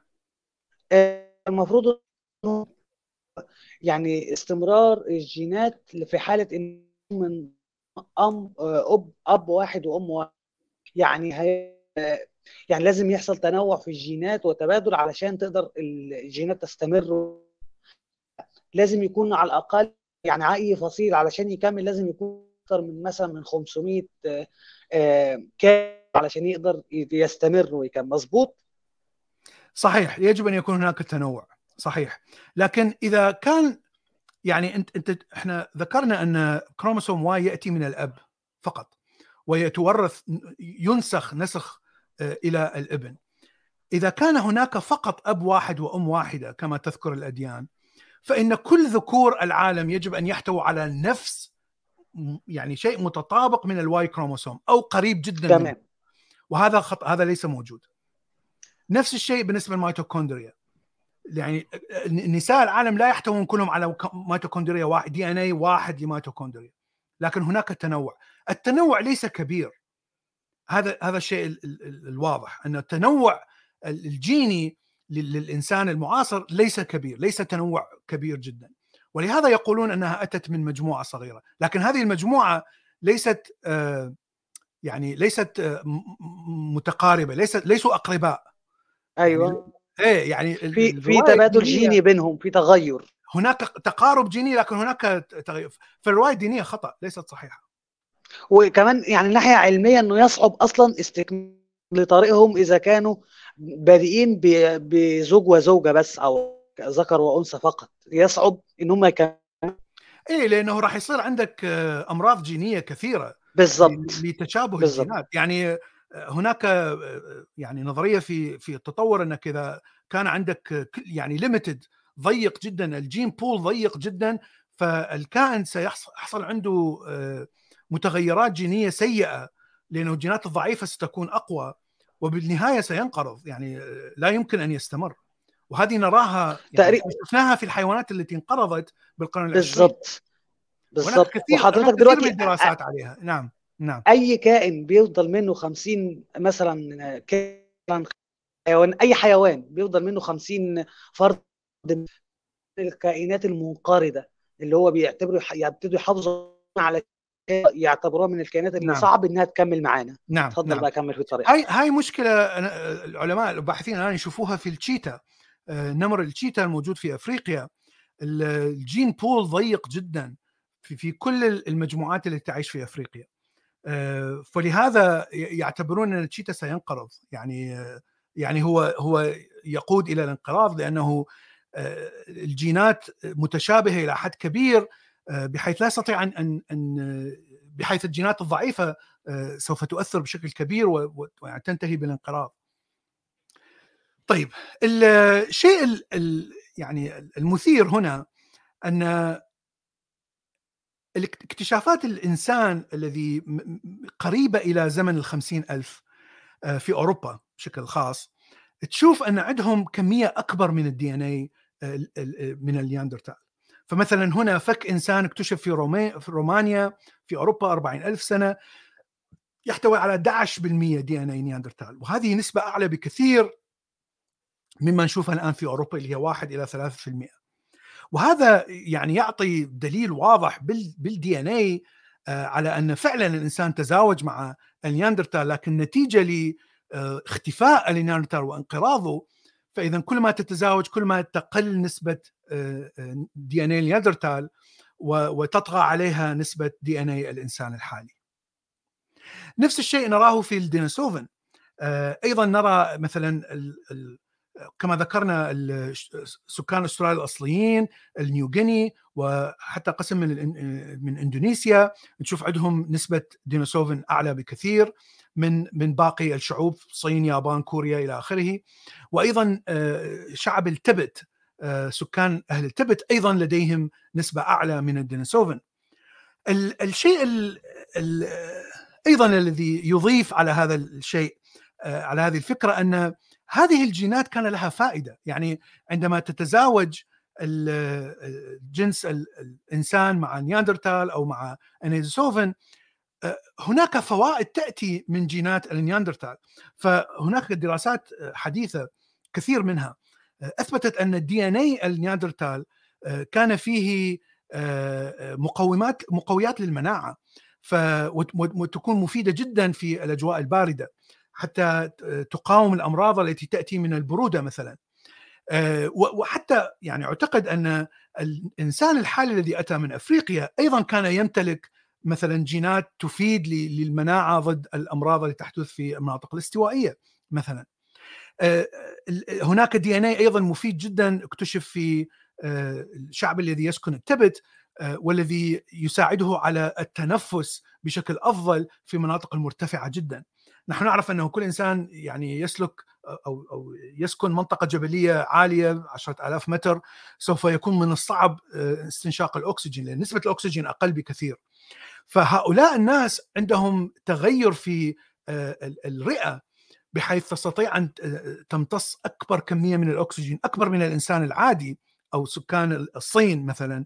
المفروض يعني استمرار الجينات في حالة إن من أم أب أب واحد وأم واحد. يعني هي يعني لازم يحصل تنوع في الجينات وتبادل علشان تقدر الجينات تستمر. لازم يكون على الأقل يعني اي فصيل علشان يكمل لازم يكون أكثر من مثلا من 500 كامل علشان يقدر يستمر ويكمل. مظبوط؟ صحيح. يجب أن يكون هناك تنوع. صحيح. لكن إذا كان يعني أنت أنت إحنا ذكرنا أن كروموسوم Y يأتي من الأب فقط ويتورث ينسخ نسخ إلى الابن. إذا كان هناك فقط أب واحد وأم واحدة كما تذكر الأديان فإن كل ذكور العالم يجب أن يحتووا على نفس يعني شيء متطابق من ال Y chromosome أو قريب جدا تمام. منه. وهذا خط... هذا ليس موجود. نفس الشيء بالنسبة للميتوكوندريا. يعني نساء العالم لا يحتوون كلهم على ميتوكوندريا واحد DNA واحد لميتوكوندريا. لكن هناك تنوع. التنوع ليس كبير. هذا هذا الشيء الواضح. أن التنوع الجيني للإنسان المعاصر ليس كبير. ليس تنوع كبير جدا. ولهذا يقولون أنها أتت من مجموعة صغيرة. لكن هذه المجموعة ليست يعني ليست متقاربة ليست ليسوا أقرباء. أيوه. يعني إيه يعني في في تبادل جيني بينهم في تغير. هناك تقارب جيني لكن هناك تغير فالروايه الدينية خطأ ليست صحيحة. وكمان يعني ناحية علمية إنه يصعب أصلا استكمال لطريقهم إذا كانوا بادئين بزوج وزوجة بس أو ذكر وأنثى فقط يصعب إن هم إيه لأنه راح يصير عندك أمراض جينية كثيرة بالضبط. لتشابه الجينات. يعني هناك يعني نظرية في في التطور إنك إذا كان عندك يعني ليميتد ضيق جدا الجين بول ضيق جدا فالكائن سيحصل عنده متغيرات جينية سيئة لأنه الجينات الضعيفة ستكون أقوى وبالنهاية سينقرض. يعني لا يمكن أن يستمر. وهذه نراها يعني شفناها في الحيوانات التي انقرضت بالقرن العشرين. بالضبط. بالضبط. وحضرتك دلوقتي دراسات عليها. نعم نعم. أي كائن بيفضل منه 50 مثلا كائن حيوان أي حيوان بيفضل منه 50 فرد من الكائنات المنقرضة اللي هو بيعتبروا يبتدوا يحافظوا على يعتبروها من الكائنات اللي نعم. صعب إنها تكمل معانا. نعم تفضل نعم. بقى كمل في الطريق. هاي هاي مشكلة العلماء الباحثين الآن يشوفوها في التشيتا. نمر التشيتا الموجود في أفريقيا. الجين بول ضيق جدا في في كل المجموعات اللي تعيش في أفريقيا. فلهذا يعتبرون أن التشيتا سينقرض. يعني يعني هو هو يقود إلى الانقراض لأنه الجينات متشابهة إلى حد كبير بحيث لا يستطيع ان ان بحيث الجينات الضعيفة سوف تؤثر بشكل كبير وتنتهي بالانقراض. طيب الشيء يعني المثير هنا أن اكتشافات الإنسان الذي قريبة إلى زمن الخمسين ألف في أوروبا بشكل خاص تشوف أن عندهم كمية أكبر من ال DNA من النياندرتال. فمثلا هنا فك إنسان اكتشف في, رومي في رومانيا في أوروبا 40 ألف سنة يحتوي على 11% DNA نياندرتال. وهذه نسبة أعلى بكثير مما نشوفها الآن في أوروبا اللي هي 1 إلى 3% وهذا يعني يعطي دليل واضح بال DNA على أن فعلا الإنسان تزاوج مع النياندرتال لكن نتيجة لاختفاء النياندرتال وانقراضه فإذا كل ما تتزاوج كل ما تقل نسبة DNA النياندرتال وتطغى عليها نسبة DNA الإنسان الحالي. نفس الشيء نراه في ال Denisovan أيضا نرى مثلا كما ذكرنا سكان أستراليا الأصليين النيوغيني وحتى قسم من من إندونيسيا. نشوف عندهم نسبة دينوسوفن أعلى بكثير من من باقي الشعوب الصين يابان كوريا إلى آخره. وأيضا آه، شعب التبت آه، سكان أهل التبت أيضا لديهم نسبة أعلى من الدينوسوفن الشيء أيضا الذي يضيف على هذا الشيء آه، على هذه الفكرة أن هذه الجينات كان لها فائدة. يعني عندما تتزاوج الجنس الإنسان مع نياندرتال أو مع Denisovan آه، هناك فوائد تأتي من جينات النياندرتال. فهناك دراسات حديثة كثير منها آه، أثبتت أن ال DNA النياندرتال كان فيه مقومات مقويات للمناعة وتكون مفيدة جدا في الأجواء الباردة. حتى تقاوم الأمراض التي تأتي من البرودة مثلا. آه، وحتى يعني أعتقد أن الإنسان الحالي الذي أتى من أفريقيا أيضا كان يمتلك مثلا جينات تفيد للمناعة ضد الأمراض التي تحدث في المناطق الاستوائية مثلا. آه، هناك دي إن أيضا مفيد جدا اكتشف في آه، الشعب الذي يسكن التبت والذي يساعده على التنفس بشكل أفضل في مناطق المرتفعة جدا. نحن نعرف أنه كل إنسان يعني يسلك أو أو يسكن منطقة جبلية عالية 10000 متر سوف يكون من الصعب آه، استنشاق الأكسجين لأن نسبة الأكسجين أقل بكثير. فهؤلاء الناس عندهم تغير في آه، الرئة بحيث تستطيع أن آه، تمتص أكبر كمية من الأكسجين أكبر من الإنسان العادي أو سكان الصين مثلا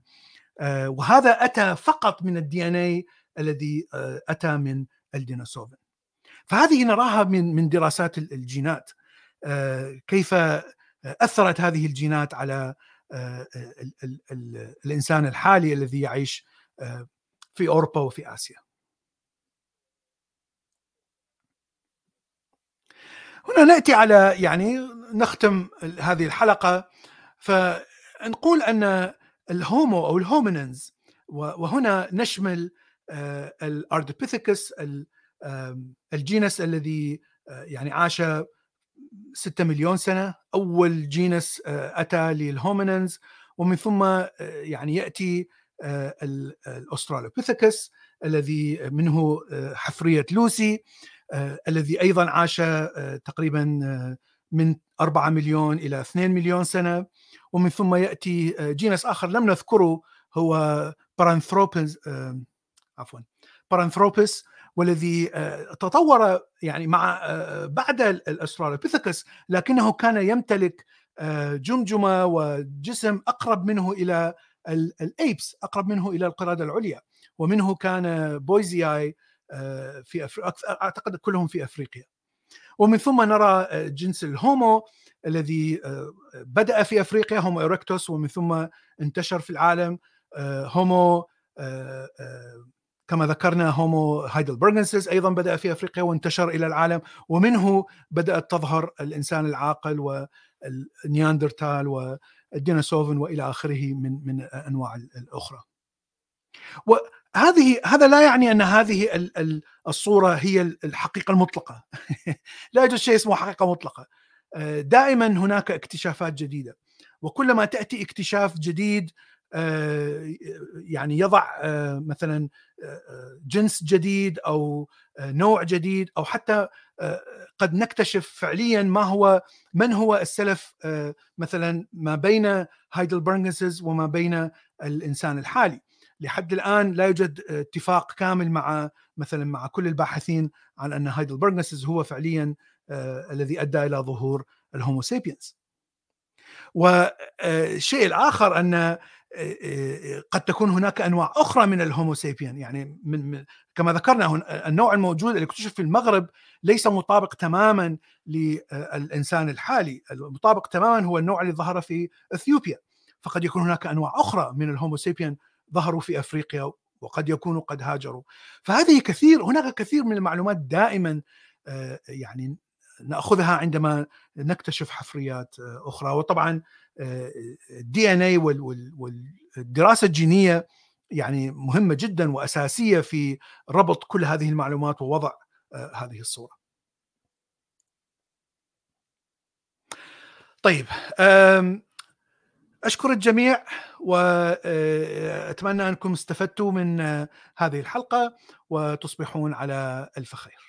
وهذا أتى فقط من الدي إن اي الذي أتى من الديناصور فهذه نراها من من دراسات الجينات آه، كيف أثرت هذه الجينات على آه، الإنسان الحالي الذي يعيش آه، في أوروبا وفي آسيا. هنا نأتي على يعني نختم هذه الحلقة فنقول أن الهومو أو ال hominins وهنا نشمل الاردبيثيكس الجنس الذي آه، يعني عاش 6 مليون سنة أول جنس آه، أتى لل hominins ومن ثم آه، يعني يأتي الأسترالوبيثيكس الذي منه حفرية لوسي الذي أيضا عاش تقريبا من 4 مليون إلى 2 مليون سنة. ومن ثم يأتي جنس آخر لم نذكره هو بارانثروبس عفوا بارانثروبس والذي آه، تطور يعني مع آه، بعد الاسترالوبيثيكس لكنه كان يمتلك آه، جمجمة وجسم أقرب منه إلى ال apes أقرب منه إلى القرده العليا. ومنه كان بويزياي في أعتقد كلهم في أفريقيا. ومن ثم نرى جنس الهومو الذي بدأ في أفريقيا هومو إيركتوس ومن ثم انتشر في العالم هومو كما ذكرنا هومو هايدلبرغنسيس أيضا بدأ في أفريقيا وانتشر إلى العالم ومنه بدأت تظهر الإنسان العاقل والنياندرتال وال Denisovan وإلى آخره من من أنواع الأخرى. وهذه هذا لا يعني أن هذه الصورة هي الحقيقة المطلقة. لا يوجد شيء اسمه حقيقة مطلقة. دائما هناك اكتشافات جديدة وكلما تأتي اكتشاف جديد يعني يضع آه، مثلا آه، جنس جديد أو نوع جديد أو حتى قد نكتشف فعليا ما هو من هو السلف مثلا ما بين هايدلبرغنسز وما بين الإنسان الحالي. لحد الآن لا يوجد اتفاق كامل مع مثلا مع كل الباحثين عن أن هايدلبرغنسز هو فعليا الذي أدى إلى ظهور الهومو سيبينز والشيء الآخر أن قد تكون هناك أنواع أخرى من الهوموسيبيان يعني من كما ذكرنا النوع الموجود اللي اكتشف في المغرب ليس مطابق تماما للإنسان الحالي، المطابق تماما هو النوع اللي ظهر في إثيوبيا. فقد يكون هناك أنواع أخرى من الهوموسيبيان ظهروا في أفريقيا وقد يكونوا قد هاجروا. فهذه كثير هناك كثير من المعلومات دائما آه، يعني نأخذها عندما نكتشف حفريات آه، أخرى. وطبعا الدي ان اي والدراسة الجينية يعني مهمة جدا وأساسية في ربط كل هذه المعلومات ووضع هذه الصورة. طيب أشكر الجميع واتمنى أنكم استفدتوا من هذه الحلقة وتصبحون على ألف خير